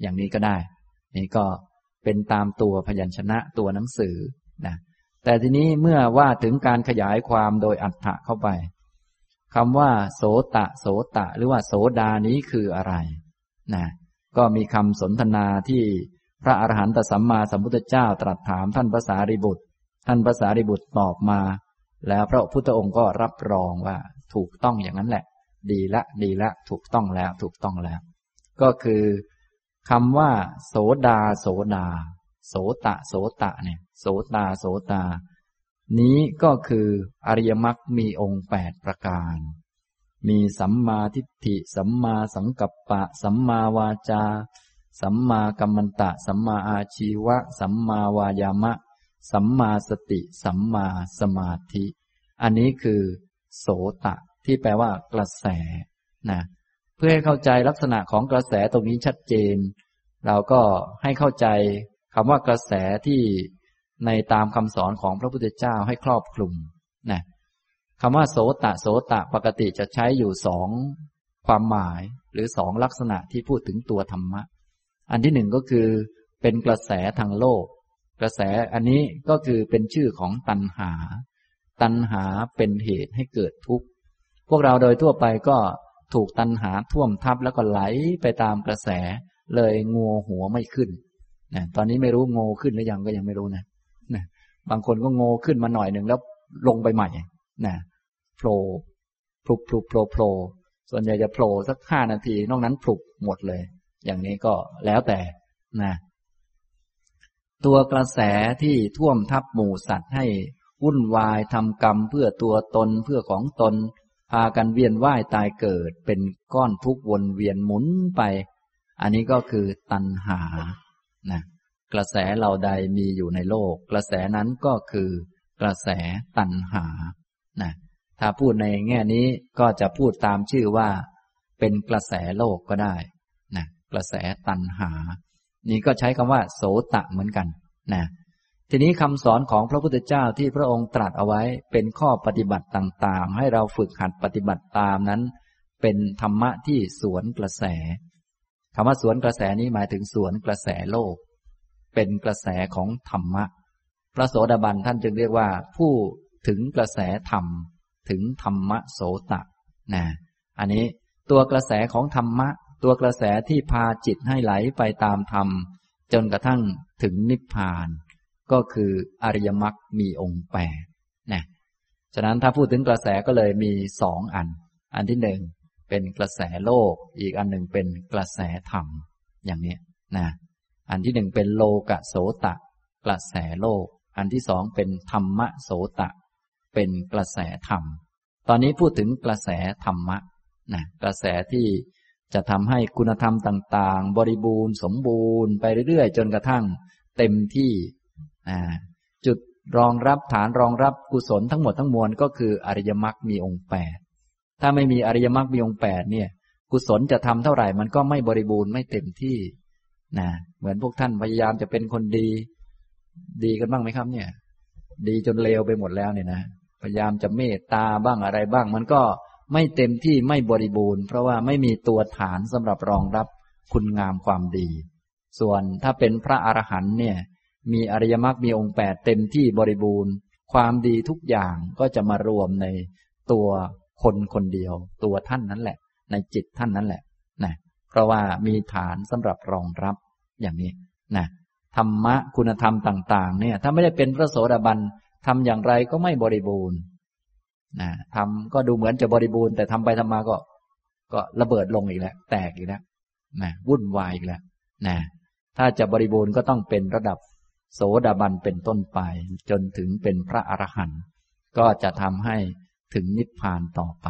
อย่างนี้ก็ได้ นี่ก็เป็นตามตัวพยัญชนะตัวหนังสือนะแต่ทีนี้เมื่อว่าถึงการขยายความโดยอัฏฐะเข้าไปคำว่า โสตะ โสตะ หรือว่าโสดานี้คืออะไรนะก็มีคำสนทนาที่พระอรหันตสัมมาสัมพุทธเจ้าตรัสถามท่านภาษาริบุตร ท่านภาษาริบุตรตอบมา แล้วพระพุทธองค์ก็รับรองว่าถูกต้องอย่างนั้นแหละ ดีละ ดีละ ถูกต้องแล้ว ถูกต้องแล้ว ก็คือคำว่า โสดา โสดา โสตะ โสตะ เนี่ย โสตา โสตา นี้ก็คืออริยมรรคมีองค์แปดประการ มีสัมมาทิฏฐิ สัมมาสังกัปปะ สัมมาวาจา สัมมากัมมันตะ สัมมาอาชีวะ สัมมาวายามะ สัมมาสติ สัมมาสมาธิ อันนี้คือ โสตะ ที่แปลว่ากระแสนะเพื่อให้เข้าใจลักษณะของกระแสตรงนี้ชัดเจน เราก็ให้เข้าใจคำว่ากระแสที่ในตามคำสอนของพระพุทธเจ้าให้ครอบคลุมนะคำว่าโสตะโสตะปกติจะใช้อยู่สองความหมายหรือสองลักษณะที่พูดถึงตัวธรรมะ อันที่หนึ่งก็คือเป็นกระแสทางโลก กระแสอันนี้ก็คือเป็นชื่อของตัณหา ตัณหาเป็นเหตุให้เกิดทุกข์ พวกเราโดยทั่วไปก็ถูกตัณหาท่วมทับแล้วก็ไหลไปตามกระแส เลยงัวหัวไม่ขึ้นนะตอนนี้ไม่รู้งงขึ้นหรือยังก็ยังไม่รู้นะนะ บางคนก็ง่ขึ้นมาหน่อยหนึ่งแล้วลงไปใหม่นะโผล่พลุบพลุบโผล่โผล่ส่วนใหญ่จะโผล่สักห้านาที นอกนั้นพลุบหมดเลย อย่างนี้ก็แล้วแต่นะตัวกระแสที่ท่วมทับหมู่สัตว์ให้วุ่นวายทำกรรมเพื่อตัวตนเพื่อของตน พากันเวียนว่ายตายเกิด เป็นก้อนทุกวนเวียนหมุนไป อันนี้ก็คือตัณหานะกระแสเหล่าใดมีอยู่ในโลก กระแสนั้นก็คือกระแสตัณหานะถ้าพูดในแง่นี้ก็จะพูดตามชื่อว่า เป็นกระแสโลกก็ได้นะกระแสตัณหา นี่ก็ใช้คำว่า โสตะเหมือนกันนะ ทีนี้คำสอนของพระพุทธเจ้าที่พระองค์ตรัสเอาไว้เป็นข้อปฏิบัติต่างๆ ให้เราฝึกหัดปฏิบัติตามนั้น เป็นธรรมะที่สวนกระแสคำว่าสวนกระแสนี้หมายถึงสวนกระแสโลก เป็นกระแสของธรรมะ พระโสดาบันท่านจึงเรียกว่าผู้ถึงกระแสธรรม ถึงธรรมะโสตะนะอันนี้ตัวกระแสของธรรมะ ตัวกระแสที่พาจิตให้ไหลไปตามธรรม จนกระทั่งถึงนิพพาน ก็คืออริยมรรคมีองค์แปดนะฉะนั้นถ้าพูดถึงกระแสก็เลยมีสองอัน อันที่หนึ่งเป็นกระแสโลก อีกอันหนึ่งเป็นกระแสธรรม อย่างนี้นะอันที่หนึ่งเป็นโลกะโสตะ กระแสโลก อันที่สองเป็นธรรมะโสตะ เป็นกระแสธรรม ตอนนี้พูดถึงกระแสธรรมะนะกระแสที่จะทำให้คุณธรรมต่าง ๆ บริบูรณ์ สมบูรณ์ไปเรื่อยๆ จนกระทั่ง เต็มที่ จุดรองรับฐานรองรับกุศลทั้งหมดทั้งมวลก็คืออริยมรรคมีองค์แปดถ้าไม่มีอริยมรรคมีองค์แปดเนี่ย กุศลจะทำเท่าไหร่มันก็ไม่บริบูรณ์ไม่เต็มที่นะเหมือนพวกท่านพยายามจะเป็นคนดี ดีกันบ้างไหมครับ เนี่ย ดีจนเลวไปหมดแล้วเนี่ยนะพยายามจะเมตตาบ้างอะไรบ้าง มันก็ไม่เต็มที่ไม่บริบูรณ์ เพราะว่าไม่มีตัวฐานสำหรับรองรับคุณงามความดี ส่วนถ้าเป็นพระอรหันต์เนี่ย มีอริยมรรคมีองค์แปดเต็มที่บริบูรณ์ ความดีทุกอย่างก็จะมารวมในตัวคนคนเดียว ตัวท่านนั้นแหละ ในจิตท่านนั้นแหละนะเพราะว่ามีฐานสำหรับรองรับอย่างนี้นะธรรมะคุณธรรมต่าง ๆ เนี่ย ถ้าไม่ได้เป็นพระโสดาบันทำอย่างไรก็ไม่บริบูรณ์นะทำก็ดูเหมือนจะบริบูรณ์แต่ทำไปทำมาก็ ก็ระเบิดลงอีกแล้ว แตกอีกแล้วนะวุ่นวายอีกแล้วนะถ้าจะบริบูรณ์ก็ต้องเป็นระดับ โสดาบันเป็นต้นไป จนถึงเป็นพระอรหันต์ก็จะทำให้ถึงนิพพานต่อไป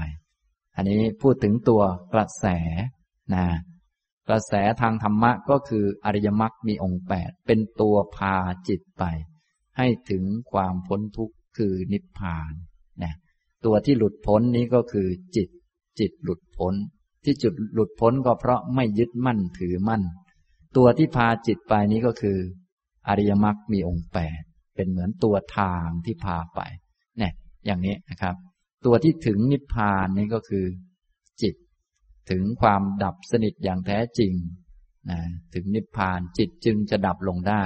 อันนี้พูดถึงตัวกระแสนะกระแสทางธรรมะก็คืออริยมรรคมีองค์แปดเป็นตัวพาจิตไป ให้ถึงความพ้นทุกข์คือนิพพานนะตัวที่หลุดพ้นนี้ก็คือจิต จิตหลุดพ้น ที่จุดหลุดพ้นก็เพราะไม่ยึดมั่นถือมั่น ตัวที่พาจิตไปนี้ก็คือ อริยมรรคมีองค์แปดเป็นเหมือนตัวทางที่พาไปเนี่ยอย่างนี้นะครับ ตัวที่ถึงนิพพานนี้ก็คือ จิต ถึงความดับสนิทอย่างแท้จริงนะถึงนิพพานจิตจึงจะดับลงได้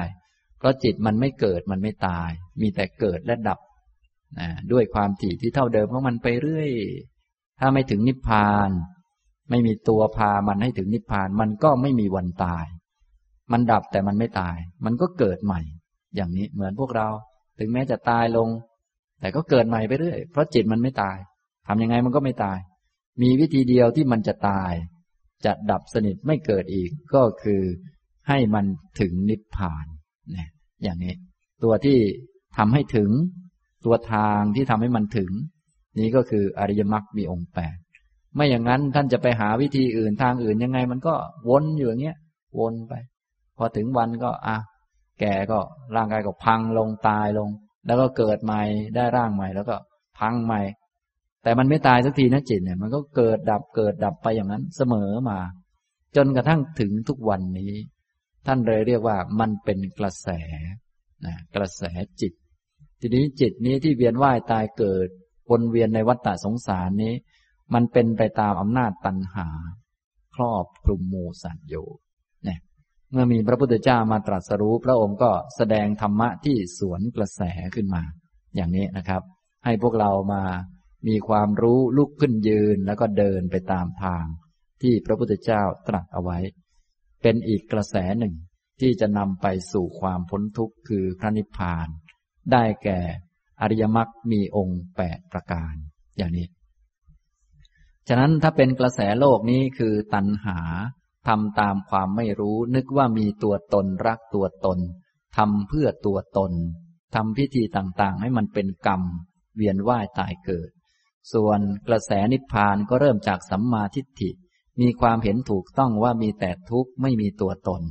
เพราะจิตมันไม่เกิดมันไม่ตาย มีแต่เกิดและดับนะด้วยความถี่ที่เท่าเดิมของมันไปเรื่อย ถ้าไม่ถึงนิพพาน ไม่มีตัวพามันให้ถึงนิพพาน มันก็ไม่มีวันตาย มันดับแต่มันไม่ตาย มันก็เกิดใหม่ อย่างนี้เหมือนพวกเรา ถึงแม้จะตายลง แต่ก็เกิดใหม่ไปเรื่อย เพราะจิตมันไม่ตายทำยังไงมันก็ไม่ตาย มีวิธีเดียวที่มันจะตาย จะดับสนิทไม่เกิดอีก ก็คือให้มันถึงนิพพานเนี่ยอย่างนี้ ตัวที่ทำให้ถึง ตัวทางที่ทำให้มันถึง นี้ก็คืออริยมรรคมีองค์แปดไม่อย่างนั้นท่านจะไปหาวิธีอื่นทางอื่นยังไง มันก็วนอยู่อย่างเงี้ยวนไป พอถึงวันก็อะแก่ก็ร่างกายก็พังลงตายลง แล้วก็เกิดใหม่ได้ร่างใหม่ แล้วก็พังใหม่ แต่มันไม่ตายสักทีนะจิตเนี่ย มันก็เกิดดับเกิดดับไปอย่างนั้นเสมอมา จนกระทั่งถึงทุกวันนี้ ท่านเลยเรียกว่ามันเป็นกระแสนะกระแสจิต ทีนี้จิตนี้ที่เวียนว่ายตายเกิดวนเวียนในวัฏฏะสงสารนี้ มันเป็นไปตามอำนาจตัณหา ครอบคลุมหมูสัตว์อยู่ เมื่อมีพระพุทธเจ้ามาตรัสรู้ พระองค์ก็แสดงธรรมะที่สวนกระแสขึ้นมา อย่างนี้นะครับ ให้พวกเรามามีความรู้ลุกขึ้นยืนแล้วก็เดินไปตามทาง ที่พระพุทธเจ้าตรัสเอาไว้ เป็นอีกกระแสหนึ่งที่จะนำไปสู่ความพ้นทุกข์คือพระนิพพาน ได้แก่อริยมรรคมีองค์แปดประการ อย่างนี้ ฉะนั้นถ้าเป็นกระแสโลกนี้คือตัณหา ทำตามความไม่รู้นึกว่ามีตัวตนรักตัวตนทำเพื่อตัวตนทำพิธีต่างๆ ให้มันเป็นกรรม เวียนว่ายตายเกิด ส่วนกระแสนิพพานก็เริ่มจากสัมมาทิฏฐิ มีความเห็นถูกต้องว่ามีแต่ทุกข์ไม่มีตัวตน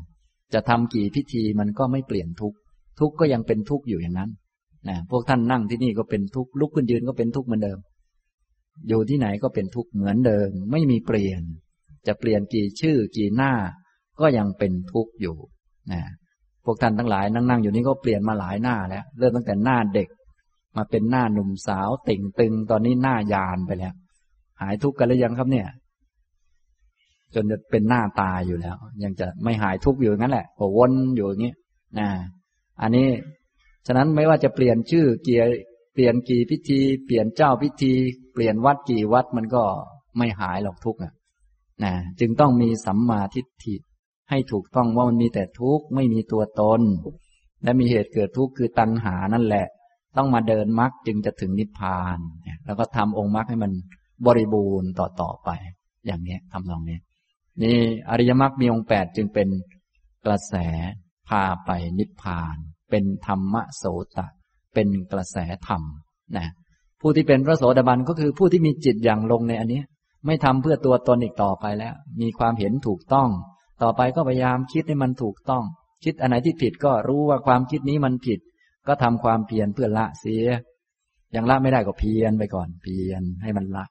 จะทำกี่พิธีมันก็ไม่เปลี่ยนทุกข์ทุกข์ก็ยังเป็นทุกข์อยู่อย่างนั้นนะพวกท่านนั่งที่นี่ก็เป็นทุกข์ลุกขึ้นยืนก็เป็นทุกข์เหมือนเดิม อยู่ที่ไหนก็เป็นทุกข์เหมือนเดิม ไม่มีเปลี่ยน จะเปลี่ยนกี่ชื่อกี่หน้า ก็ยังเป็นทุกข์อยู่นะพวกท่านทั้งหลายนั่งนั่งอยู่นี้ก็เปลี่ยนมาหลายหน้าแล้ว เริ่มตั้งแต่หน้าเด็ก มาเป็นหน้าหนุ่มสาวติ่งตึง ตอนนี้หน้ายานไปแล้ว หายทุกข์กันหรือยังครับเนี่ย จนจะเป็นหน้าตายอยู่แล้ว ยังจะไม่หายทุกข์อยู่งั้นแหละก็วนอยู่อย่างนี้นะอันนี้ฉะนั้นไม่ว่าจะเปลี่ยนชื่อเกียเปลี่ยนกี่พิธี เปลี่ยนเจ้าพิธี เปลี่ยนวัดกี่วัดมันก็ไม่หายหรอกทุกข์นะ นะจึงต้องมีสัมมาทิฏฐิ ให้ถูกต้องว่ามันมีแต่ทุกข์ไม่มีตัวตน และมีเหตุเกิดทุกข์คือตัณหานั่นแหละ ต้องมาเดินมรรคจึงจะถึงนิพพาน แล้วก็ทำองค์มรรคให้มันบริบูรณ์ต่อต่อไป อย่างนี้ทำลองนี้นี่อริยมรรคมีองค์แปดจึงเป็นกระแสพาไปนิพพาน เป็นธรรมโสตะ เป็นกระแสธรรมนะผู้ที่เป็นพระโสดาบันก็คือผู้ที่มีจิตอย่างลงในอันนี้ ไม่ทำเพื่อตัวตนอีกต่อไปแล้ว มีความเห็นถูกต้อง ต่อไปก็พยายามคิดให้มันถูกต้อง คิดอันไหนที่ผิดก็รู้ว่าความคิดนี้มันผิด ก็ทำความเพียรเพื่อละเสียยังละไม่ได้ก็เพียรไปก่อนเพียรให้มันละ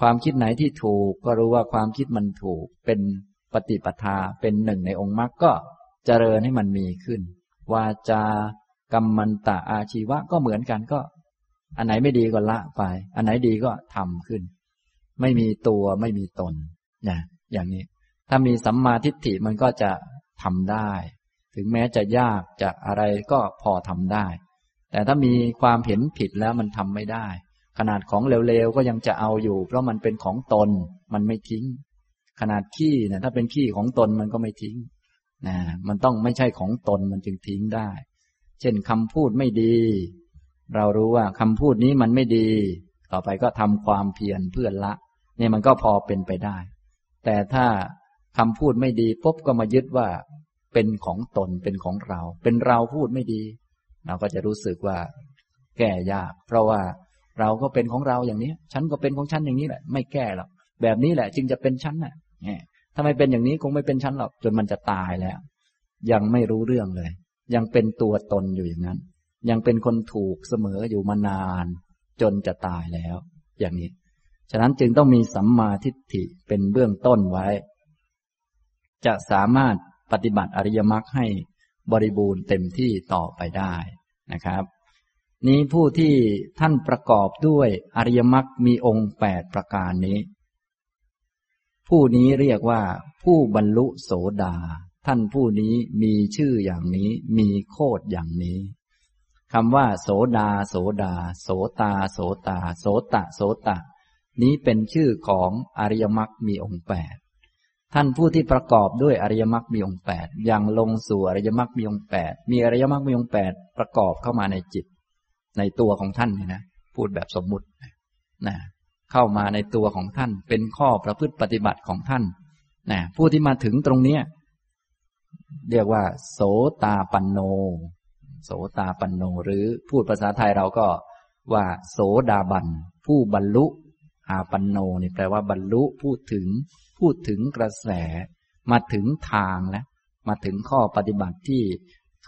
ความคิดไหนที่ถูกก็รู้ว่าความคิดมันถูก เป็นปฏิปทาเป็นหนึ่งในองค์มรรคก็เจริญให้มันมีขึ้น วาจากรรมันตะอาชีวะก็เหมือนกันก็ อันไหนไม่ดีก็ละไป อันไหนดีก็ทำขึ้น ไม่มีตัวไม่มีตนนะอย่างนี้ ถ้ามีสัมมาทิฏฐิมันก็จะทำได้ ถึงแม้จะยากจะอะไรก็พอทำได้ แต่ถ้ามีความเห็นผิดแล้วมันทำไม่ได้ ขนาดของเร็วๆก็ยังจะเอาอยู่ เพราะมันเป็นของตนมันไม่ทิ้ง ขนาดขี้เนี่ยถ้าเป็นขี้ของตนมันก็ไม่ทิ้งนะมันต้องไม่ใช่ของตนมันจึงทิ้งได้ เช่นคำพูดไม่ดี เรารู้ว่าคำพูดนี้มันไม่ดี ต่อไปก็ทำความเพียรเพื่อละ เนี่ยมันก็พอเป็นไปได้ แต่ถ้าคำพูดไม่ดีปุ๊บก็มายึดว่า เป็นของตนเป็นของเรา เป็นเราพูดไม่ดี เราก็จะรู้สึกว่า แก้ยาก เพราะว่าเราก็เป็นของเราอย่างนี้ฉันก็เป็นของฉันอย่างนี้แหละ ไม่แก้หรอกแบบนี้แหละ จึงจะเป็นฉันน่ะถ้าไม่เป็นอย่างนี้คงไม่เป็นฉันหรอกจนมันจะตายแล้ว ยังไม่รู้เรื่องเลย ยังเป็นตัวตนอยู่อย่างนั้น ยังเป็นคนถูกเสมออยู่มานาน จนจะตายแล้ว อย่างนี้ ฉะนั้นจึงต้องมีสัมมาทิฏฐิเป็นเบื้องต้นไว้ จะสามารถปฏิบัติอริยมรรคให้บริบูรณ์เต็มที่ต่อไปได้นะครับ นี้ผู้ที่ท่านประกอบด้วยอริยมรรคมีองค์แปดประการนี้ ผู้นี้เรียกว่าผู้บรรลุโสดา ท่านผู้นี้มีชื่ออย่างนี้ มีโคดอย่างนี้คำว่า โสดา โสดา โสตา โสตา โสตะ โสตะ นี้เป็นชื่อของอริยมรรคมีองค์แปดท่านผู้ที่ประกอบด้วยอริยมรรคมีองค์แปดยังลงสู่อริยมรรคมีองค์แปดมีอริยมรรคมีองค์แปดประกอบเข้ามาในจิต ในตัวของท่านนี่นะพูดแบบสมมุตินะเข้ามาในตัวของท่าน เป็นข้อประพฤติปฏิบัติของท่านนะผู้ที่มาถึงตรงเนี้ยเรียกว่า โสตาปันโน โสตาปันโน หรือพูดภาษาไทยเราก็ว่า โสดาบัน ผู้บรรลุ อาปันโนนี่แปลว่าบรรลุพูดถึง พูดถึงกระแส มาถึงทางแล้วมาถึงข้อปฏิบัติที่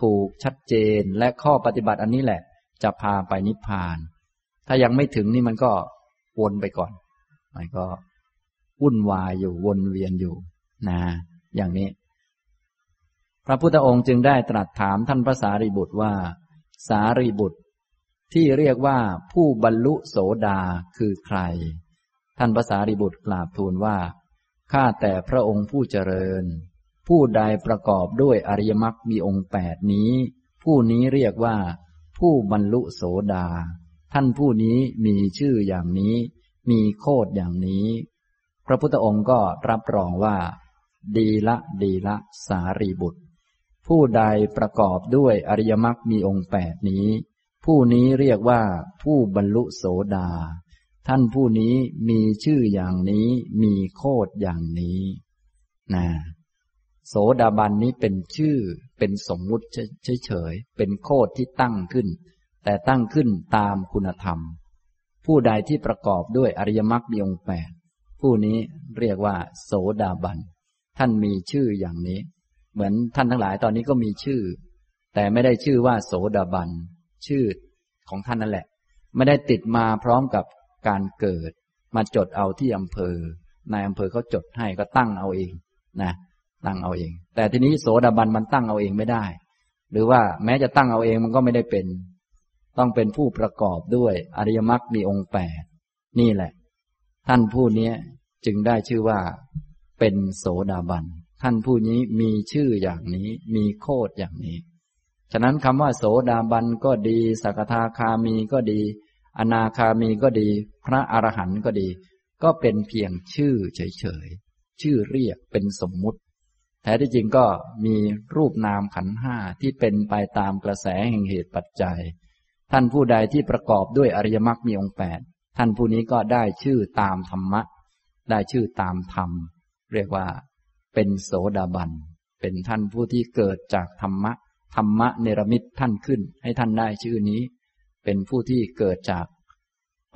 ถูกชัดเจนและข้อปฏิบัติอันนี้แหละ จะพาไปนิพพาน ถ้ายังไม่ถึงนี่มันก็วนไปก่อนมันก็วุ่นวายอยู่วนเวียนอยู่นะอย่างนี้ พระพุทธองค์จึงได้ตรัสถามท่านพระสารีบุตรว่า สารีบุตรที่เรียกว่าผู้บรรลุโสดาคือใคร ท่านพระสารีบุตรกราบทูลว่า ข้าแต่พระองค์ผู้เจริญ ผู้ใดประกอบด้วยอริยมรรคมีองค์แปดนี้ ผู้นี้เรียกว่า ผู้บรรลุโสดา ท่านผู้นี้มีชื่ออย่างนี้ มีโคดอย่างนี้ พระพุทธองค์ก็รับรองว่า ดีละดีละสารีบุตร ผู้ใดประกอบด้วยอริยมรรคมีองค์แปดนี้ ผู้นี้เรียกว่าผู้บรรลุโสดา ท่านผู้นี้มีชื่ออย่างนี้มีโคดอย่างนี้นะโสดาบันนี้เป็นชื่อเป็นสมมุติเฉยๆเป็นโคดที่ตั้งขึ้น แต่ตั้งขึ้นตามคุณธรรม ผู้ใดที่ประกอบด้วยอริยมรรคมีองแปดผู้นี้เรียกว่า โสดาบัน ท่านมีชื่ออย่างนี้ เหมือนท่านทั้งหลายตอนนี้ก็มีชื่อ แต่ไม่ได้ชื่อว่า โสดาบัน ชื่อของท่านนั่นแหละ ไม่ได้ติดมาพร้อมกับ การเกิด มาจดเอาที่อำเภอนายอำเภอเขาจดให้ก็ตั้งเอาเองนะตั้งเอาเอง แต่ทีนี้โสดาบันมันตั้งเอาเองไม่ได้ หรือว่าแม้จะตั้งเอาเองมันก็ไม่ได้เป็น ต้องเป็นผู้ประกอบด้วยอริยมรรคมีองค์แปดนี่แหละ ท่านผู้นี้จึงได้ชื่อว่า เป็นโสดาบัน ท่านผู้นี้มีชื่ออย่างนี้ มีโคดอย่างนี้ ฉะนั้นคำว่าโสดาบันก็ดี สักทาคามีก็ดี อนาคามีก็ดี พระอรหันต์ก็ดี ก็เป็นเพียงชื่อเฉยๆ ชื่อเรียกเป็นสมมุติ แท้ที่จริงก็มีรูปนามขันห้าที่เป็นไปตามกระแสแห่งเหตุปัจจัย ท่านผู้ใดที่ประกอบด้วยอริยมรรคมีองค์แปดท่านผู้นี้ก็ได้ชื่อตามธรรมะ ได้ชื่อตามธรรม เรียกว่า เป็นโสดาบัน เป็นท่านผู้ที่เกิดจากธรรมะ ธรรมะเนรมิตท่านขึ้น ให้ท่านได้ชื่อนี้ เป็นผู้ที่เกิดจาก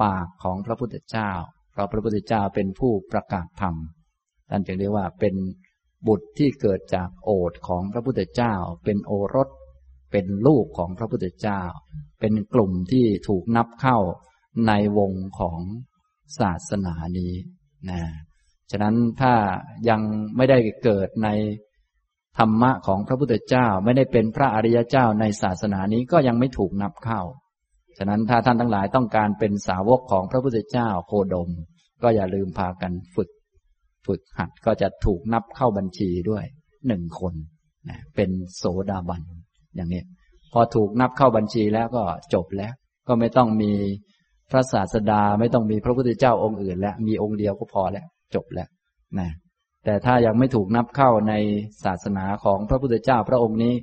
ปากของพระพุทธเจ้า เพราะพระพุทธเจ้าเป็นผู้ประกาศธรรมท่านจึงเรียกว่าเป็นบุตรที่เกิดจากโอทของพระพุทธเจ้า เป็นโอรส เป็นลูกของพระพุทธเจ้า เป็นกลุ่มที่ถูกนับเข้าในวงของศาสนานี้นะฉะนั้นถ้ายังไม่ได้เกิดในธรรมะของพระพุทธเจ้า ไม่ได้เป็นพระอริยเจ้าในศาสนานี้ก็ยังไม่ถูกนับเข้า ฉะนั้นถ้าท่านทั้งหลายต้องการเป็นสาวกของพระพุทธเจ้าโคดม ก็อย่าลืมพากันฝึก ฝึกหัดก็จะถูกนับเข้าบัญชีด้วยหนึ่งคนนะเป็นโสดาบันอย่างนี้ พอถูกนับเข้าบัญชีแล้วก็จบแล้ว ก็ไม่ต้องมีพระศาสดาไม่ต้องมีพระพุทธเจ้าองค์อื่น แล้วมีองค์เดียวก็พอแล้ว จบแล้วนะแต่ถ้ายังไม่ถูกนับเข้าในศาสนาของพระพุทธเจ้าพระองค์นี้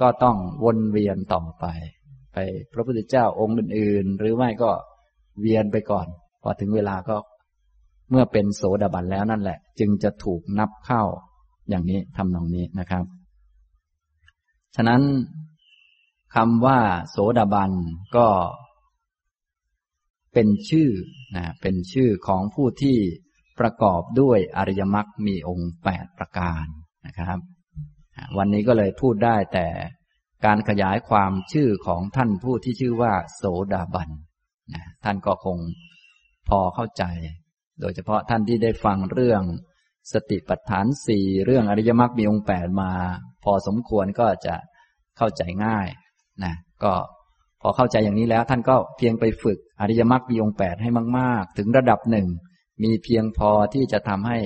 ก็ต้องวนเวียนต่อไป ไปพระพุทธเจ้าองค์อื่น ๆ หรือไม่ก็เวียนไปก่อน พอถึงเวลาก็เมื่อเป็นโสดาบันแล้วนั่นแหละ จึงจะถูกนับเข้าอย่างนี้ทำนองนี้นะครับ ฉะนั้นคำว่า โสดาบันก็ เป็นชื่อนะเป็นชื่อของผู้ที่ประกอบด้วยอริยมรรคมีองค์แปดประการนะครับ วันนี้ก็เลยพูดได้แต่ การขยายความชื่อของท่านผู้ที่ชื่อว่า โสดาบันนะท่านก็คงพอเข้าใจ โดยเฉพาะท่านที่ได้ฟังเรื่องสติปัฏฐานสี่เรื่องอริยมรรคมีองค์แปดมา พอสมควรก็จะเข้าใจง่ายนะก็พอเข้าใจอย่างนี้แล้ว ท่านก็เพียงไปฝึกอริยมรรคมีองค์แปดให้มาก ๆ ถึงระดับหนึ่ง มีเพียงพอที่จะทำให้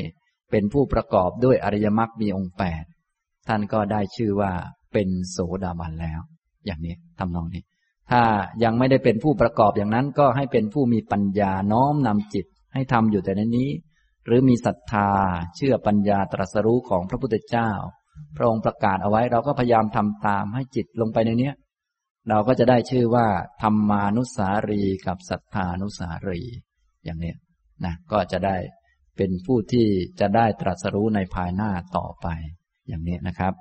เป็นผู้ประกอบด้วยอริยมรรคมีองค์แปดท่านก็ได้ชื่อว่า เป็นโสดาบันแล้ว อย่างนี้ทำนองนี้ ถ้ายังไม่ได้เป็นผู้ประกอบอย่างนั้นก็ให้เป็นผู้มีปัญญาน้อมนำจิต ให้ทำอยู่แต่ในนี้ หรือมีศรัทธาเชื่อปัญญาตรัสรู้ของพระพุทธเจ้า พระองค์ประกาศเอาไว้เราก็พยายามทำตามให้จิตลงไปในเนี้ยเราก็จะได้ชื่อว่าธรรมานุสารีกับศรัทธานุสารี อย่างนี้นะก็จะได้เป็นผู้ที่จะได้ตรัสรู้ในภายหน้าต่อไป อย่างนี้นะครับ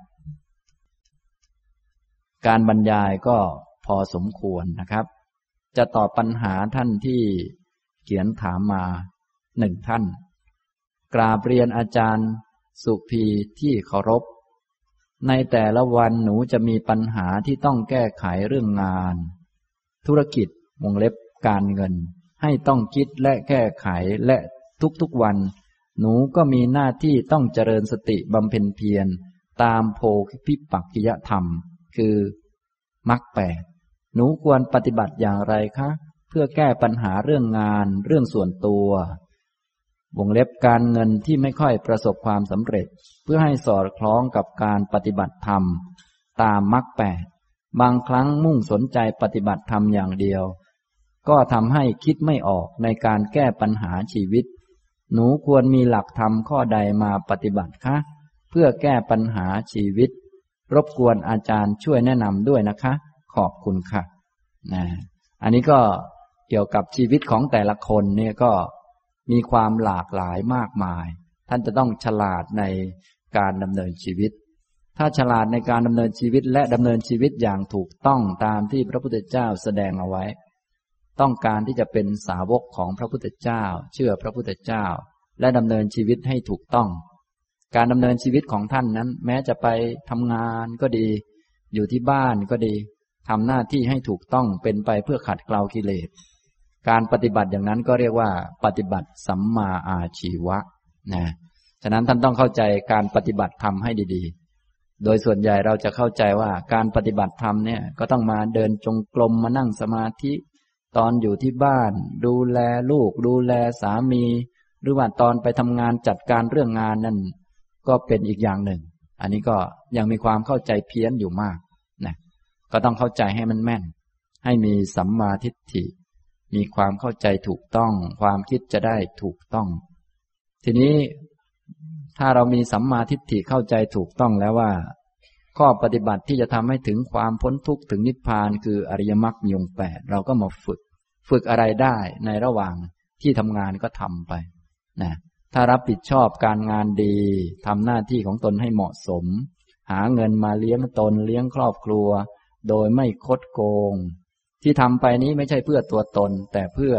การบรรยายก็พอสมควรนะครับ จะตอบปัญหาท่านที่เขียนถามมาหนึ่งท่าน กราบเรียนอาจารย์ สุภีที่เคารพ ในแต่ละวันหนูจะมีปัญหาที่ต้องแก้ไขเรื่องงาน ธุรกิจวงเล็บการเงิน ให้ต้องคิดและแก้ไขและทุกๆวัน หนูก็มีหน้าที่ต้องเจริญสติบำเพ็ญเพียรตามโพพิปักกิยธรรม คือมรรคแปดหนูควรปฏิบัติอย่างไรคะ เพื่อแก้ปัญหาเรื่องงานเรื่องส่วนตัว วงเล็บการเงินที่ไม่ค่อยประสบความสำเร็จ เพื่อให้สอดคล้องกับการปฏิบัติธรรม ตามมรรคแปดบางครั้งมุ่งสนใจปฏิบัติธรรมอย่างเดียว ก็ทำให้คิดไม่ออกในการแก้ปัญหาชีวิต หนูควรมีหลักธรรมข้อใดมาปฏิบัติคะ เพื่อแก้ปัญหาชีวิต รบกวนอาจารย์ช่วยแนะนำด้วยนะคะ ขอบคุณค่ะนะอันนี้ก็เกี่ยวกับชีวิตของแต่ละคนเนี่ยก็มีความหลากหลายมากมาย ท่านจะต้องฉลาดในการดำเนินชีวิต ถ้าฉลาดในการดำเนินชีวิตและดำเนินชีวิตอย่างถูกต้องตามที่พระพุทธเจ้าแสดงเอาไว้ ต้องการที่จะเป็นสาวกของพระพุทธเจ้า เชื่อพระพุทธเจ้า และดำเนินชีวิตให้ถูกต้อง การดำเนินชีวิตของท่านนั้น แม้จะไปทำงานก็ดี อยู่ที่บ้านก็ดีทำหน้าที่ให้ถูกต้องเป็นไปเพื่อขัดเกลากิเลส การปฏิบัติอย่างนั้นก็เรียกว่าปฏิบัติสัมมาอาชีวะนะฉะนั้นท่านต้องเข้าใจการปฏิบัติธรรมให้ดีๆ โดยส่วนใหญ่เราจะเข้าใจว่าการปฏิบัติธรรมเนี่ยก็ต้องมาเดินจงกรมมานั่งสมาธิ ตอนอยู่ที่บ้าน ดูแลลูก ดูแลสามี หรือว่าตอนไปทำงานจัดการเรื่องงานนั่น ก็เป็นอีกอย่างหนึ่ง อันนี้ก็ยังมีความเข้าใจเพี้ยนอยู่มากนะก็ต้องเข้าใจให้มันแม่น ให้มีสัมมาทิฏฐิ มีความเข้าใจถูกต้อง ความคิดจะได้ถูกต้อง ทีนี้ถ้าเรามีสัมมาทิฏฐิเข้าใจถูกต้องแล้วว่า ข้อปฏิบัติที่จะทำให้ถึงความพ้นทุกข์ถึงนิพพานคืออริยมรรคมีองแปดเราก็มาฝึก ฝึกอะไรได้ในระหว่างที่ทำงานก็ทำไปนะ ถ้ารับผิดชอบการงานดีทำหน้าที่ของตนให้เหมาะสม หาเงินมาเลี้ยงตนเลี้ยงครอบครัว โดยไม่คดโกง ที่ทำไปนี้ไม่ใช่เพื่อตัวตน แต่เพื่อ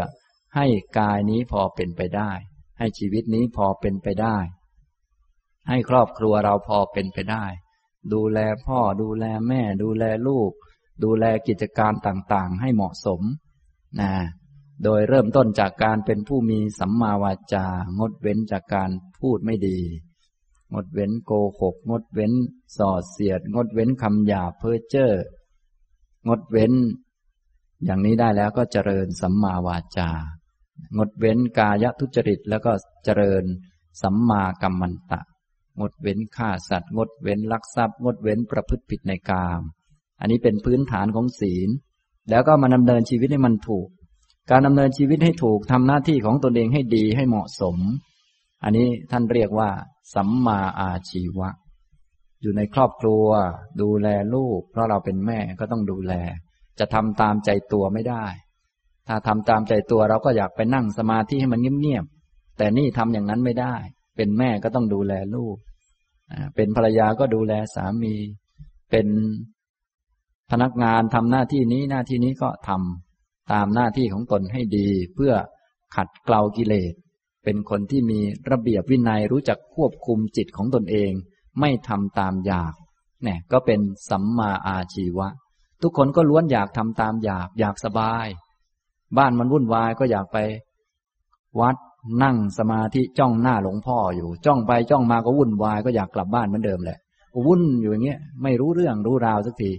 ให้กายนี้พอเป็นไปได้ ให้ชีวิตนี้พอเป็นไปได้ ให้ครอบครัวเราพอเป็นไปได้ ดูแลพ่อดูแลแม่ ดูแลลูก ดูแลกิจการต่างๆ ให้เหมาะสมนะ โดยเริ่มต้นจากการเป็นผู้มีสัมมาวาจา งดเว้นจากการพูดไม่ดี งดเว้นโกหก งดเว้นส่อเสียด งดเว้นคำหยาเพ้อเจ้องดเว้น อย่างนี้ได้แล้วก็เจริญสัมมาวาจา งดเว้นกายทุจริตแล้วก็เจริญสัมมากัมมันตะ งดเว้นฆ่าสัตว์ งดเว้นลักทรัพย์ งดเว้นประพฤติผิดในกาม อันนี้เป็นพื้นฐานของศีล แล้วก็มาดำเนินชีวิตให้มันถูก การดำเนินชีวิตให้ถูกทำหน้าที่ของตนเองให้ดีให้เหมาะสม อันนี้ท่านเรียกว่า สัมมาอาชีวะ อยู่ในครอบครัว ดูแลลูก เพราะเราเป็นแม่ก็ต้องดูแล จะทำตามใจตัวไม่ได้ ถ้าทำตามใจตัวเราก็อยากไปนั่งสมาธิให้มันเงียบๆแต่นี่ทำอย่างนั้นไม่ได้ เป็นแม่ก็ต้องดูแลลูกเป็นภรรยาก็ดูแลสามี เป็นพนักงานทำหน้าที่นี้หน้าที่นี้ก็ทำ ตามหน้าที่ของตนให้ดี เพื่อขัดเกลากิเลส เป็นคนที่มีระเบียบวินัยรู้จักควบคุมจิตของตนเอง ไม่ทำตามอยากเนี่ยก็เป็นสัมมาอาชีวะ ทุกคนก็ล้วนอยากทำตามอยากอยากสบาย บ้านมันวุ่นวายก็อยากไป วัดนั่งสมาธิจ้องหน้าหลวงพ่ออยู่ จ้องไปจ้องมาก็วุ่นวายก็อยากกลับบ้านเหมือนเดิมแหละวุ่นอยู่อย่างเงี้ยไม่รู้เรื่องรู้ราวสักที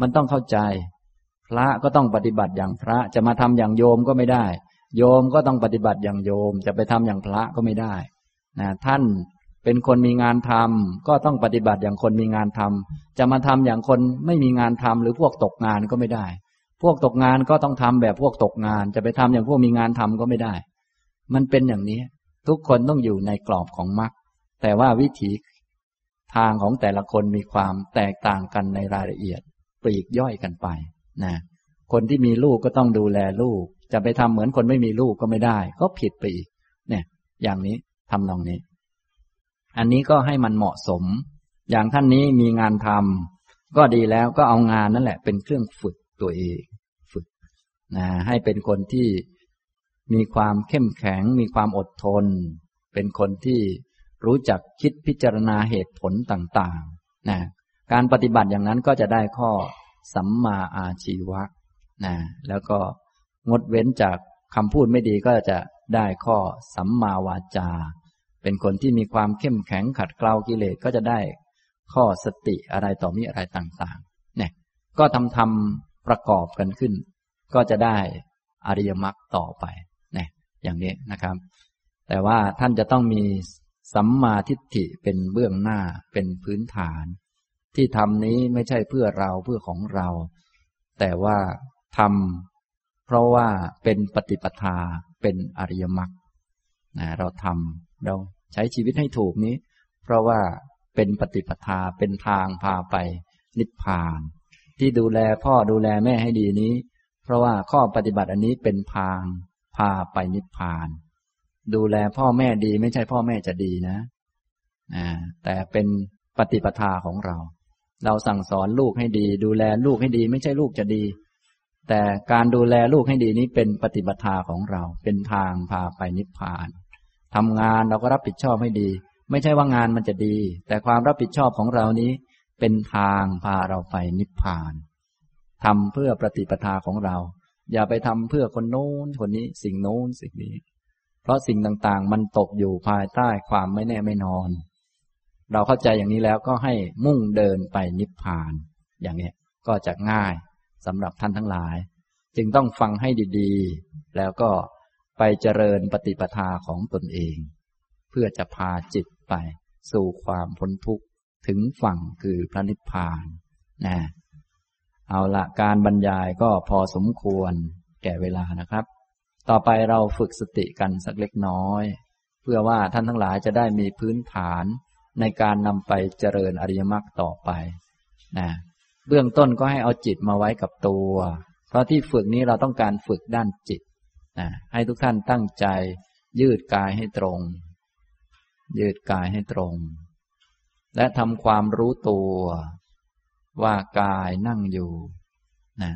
มันต้องเข้าใจ พระก็ต้องปฏิบัติอย่างพระจะมาทำอย่างโยมก็ไม่ได้ โยมก็ต้องปฏิบัติอย่างโยม จะไปทำอย่างพระก็ไม่ได้นะท่านเป็นคนมีงานทำก็ต้องปฏิบัติอย่างคนมีงานทำจะมาทำอย่างคนไม่มีงานทำหรือพวกตกงานก็ไม่ได้ พวกตกงานก็ต้องทำแบบพวกตกงาน จะไปทำอย่างพวกมีงานทำก็ไม่ได้ มันเป็นอย่างนี้ ทุกคนต้องอยู่ในกรอบของมรรคแต่ว่าวิถีทางของแต่ละคนมีความแตกต่างกันในรายละเอียด ปลีกย่อยกันไป นะคนที่มีลูกก็ต้องดูแลลูก จะไปทำเหมือนคนไม่มีลูกก็ไม่ได้ ก็ผิดไปอีก เนี่ย อย่างนี้ทำนองนี้ อันนี้ก็ให้มันเหมาะสม อย่างท่านนี้มีงานทำก็ดีแล้วก็เอางานนั่นแหละ เป็นเครื่องฝึกตัวเองฝึกนะให้เป็นคนที่มีความเข้มแข็ง มีความอดทน เป็นคนที่รู้จักคิดพิจารณาเหตุผลต่างๆนะการปฏิบัติอย่างนั้นก็จะได้ข้อ สัมมาอาชีวะนะแล้วก็งดเว้นจากคำพูดไม่ดีก็จะได้ข้อสัมมาวาจา เป็นคนที่มีความเข้มแข็งขัดเกลากิเลสก็จะได้ข้อสติอะไรต่อมีอะไรต่างๆเนี่ยก็ทำทำประกอบกันขึ้น ก็จะได้อริยมรรคต่อไปเนี่ยอย่างนี้นะครับ แต่ว่าท่านจะต้องมีสัมมาทิฏฐิเป็นเบื้องหน้าเป็นพื้นฐาน ที่ทำนี้ไม่ใช่เพื่อเราเพื่อของเรา แต่ว่าทำเพราะว่าเป็นปฏิปทาเป็นอริยมรรคนะเราทำเราใช้ชีวิตให้ถูกนี้ เพราะว่าเป็นปฏิปทาเป็นทางพาไปนิพพาน ที่ดูแลพ่อดูแลแม่ให้ดีนี้ เพราะว่าข้อปฏิบัติอันนี้เป็นทางพาไปนิพพาน ดูแลพ่อแม่ดีไม่ใช่พ่อแม่จะดีนะแต่เป็นปฏิปทาของเรา เราสั่งสอนลูกให้ดี ดูแลลูกให้ดี ไม่ใช่ลูกจะดี แต่การดูแลลูกให้ดีนี้เป็นปฏิบัติของเรา เป็นทางพาไปนิพพานทำงานเราก็รับผิดชอบให้ดี ไม่ใช่ว่างานมันจะดี แต่ความรับผิดชอบของเรานี้ เป็นทางพาเราไปนิพพานทำเพื่อปฏิปทาของเรา อย่าไปทำเพื่อคนโน้นคนนี้สิ่งโน้นสิ่งนี้ เพราะสิ่งต่างๆ มันตกอยู่ภายใต้ความไม่แน่ไม่นอน เราเข้าใจอย่างนี้แล้วก็ให้มุ่งเดินไปนิพพาน อย่างนี้ก็จะง่ายสำหรับท่านทั้งหลาย จึงต้องฟังให้ดีๆ แล้วก็ไปเจริญปฏิปทาของตนเอง เพื่อจะพาจิตไปสู่ความพ้นทุกข์ถึงฝั่งคือพระนิพพานนะเอาละการบรรยายก็พอสมควรแก่เวลานะครับ ต่อไปเราฝึกสติกันสักเล็กน้อย เพื่อว่าท่านทั้งหลายจะได้มีพื้นฐาน ในการนำไปเจริญอริยมรรคต่อไปนะเบื้องต้นก็ให้เอาจิตมาไว้กับตัว เพราะที่ฝึกนี้เราต้องการฝึกด้านจิตนะให้ทุกท่านตั้งใจ ยืดกายให้ตรง ยืดกายให้ตรง และทำความรู้ตัว ว่ากายนั่งอยู่นะ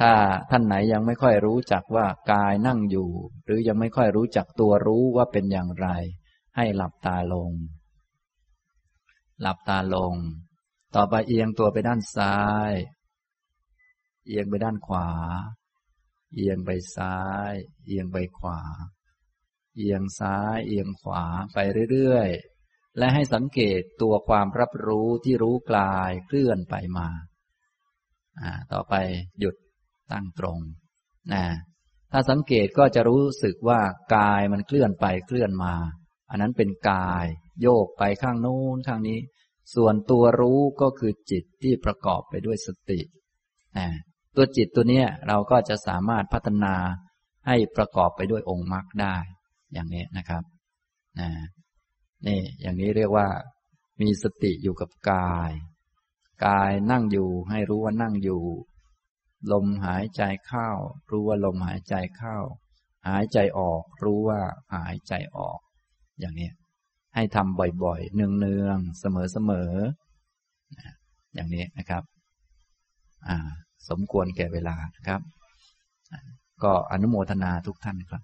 ถ้าท่านไหนยังไม่ค่อยรู้จักว่ากายนั่งอยู่ หรือยังไม่ค่อยรู้จักตัวรู้ว่าเป็นอย่างไร ให้หลับตาลง หลับตาลง ต่อไปเอียงตัวไปด้านซ้าย เอียงไปด้านขวา เอียงไปซ้าย เอียงไปขวา เอียงซ้าย เอียงขวาไปเรื่อยๆ และให้สังเกตตัวความรับรู้ที่รู้กลายเคลื่อนไปมา ต่อไปหยุดตั้งตรงนะถ้าสังเกตก็จะรู้สึกว่ากายมันเคลื่อนไปเคลื่อนมา อันนั้นเป็นกาย โยกไปข้างโน้นข้างนี้ ส่วนตัวรู้ก็คือจิตที่ประกอบไปด้วยสติตัวจิตตัวเนี้ยเราก็จะสามารถพัฒนาให้ประกอบไปด้วยองค์มรรคได้ อย่างนี้นะครับนี่อย่างนี้เรียกว่า มีสติอยู่กับกาย กายนั่งอยู่ให้รู้ว่านั่งอยู่ ลมหายใจเข้า รู้ว่าลมหายใจเข้า หายใจออก รู้ว่าหายใจออก อย่างนี้ ให้ทำบ่อยๆ เนืองๆ เสมอๆ อย่างนี้นะครับสมควรแก่เวลานะครับ ก็อนุโมทนาทุกท่านครับ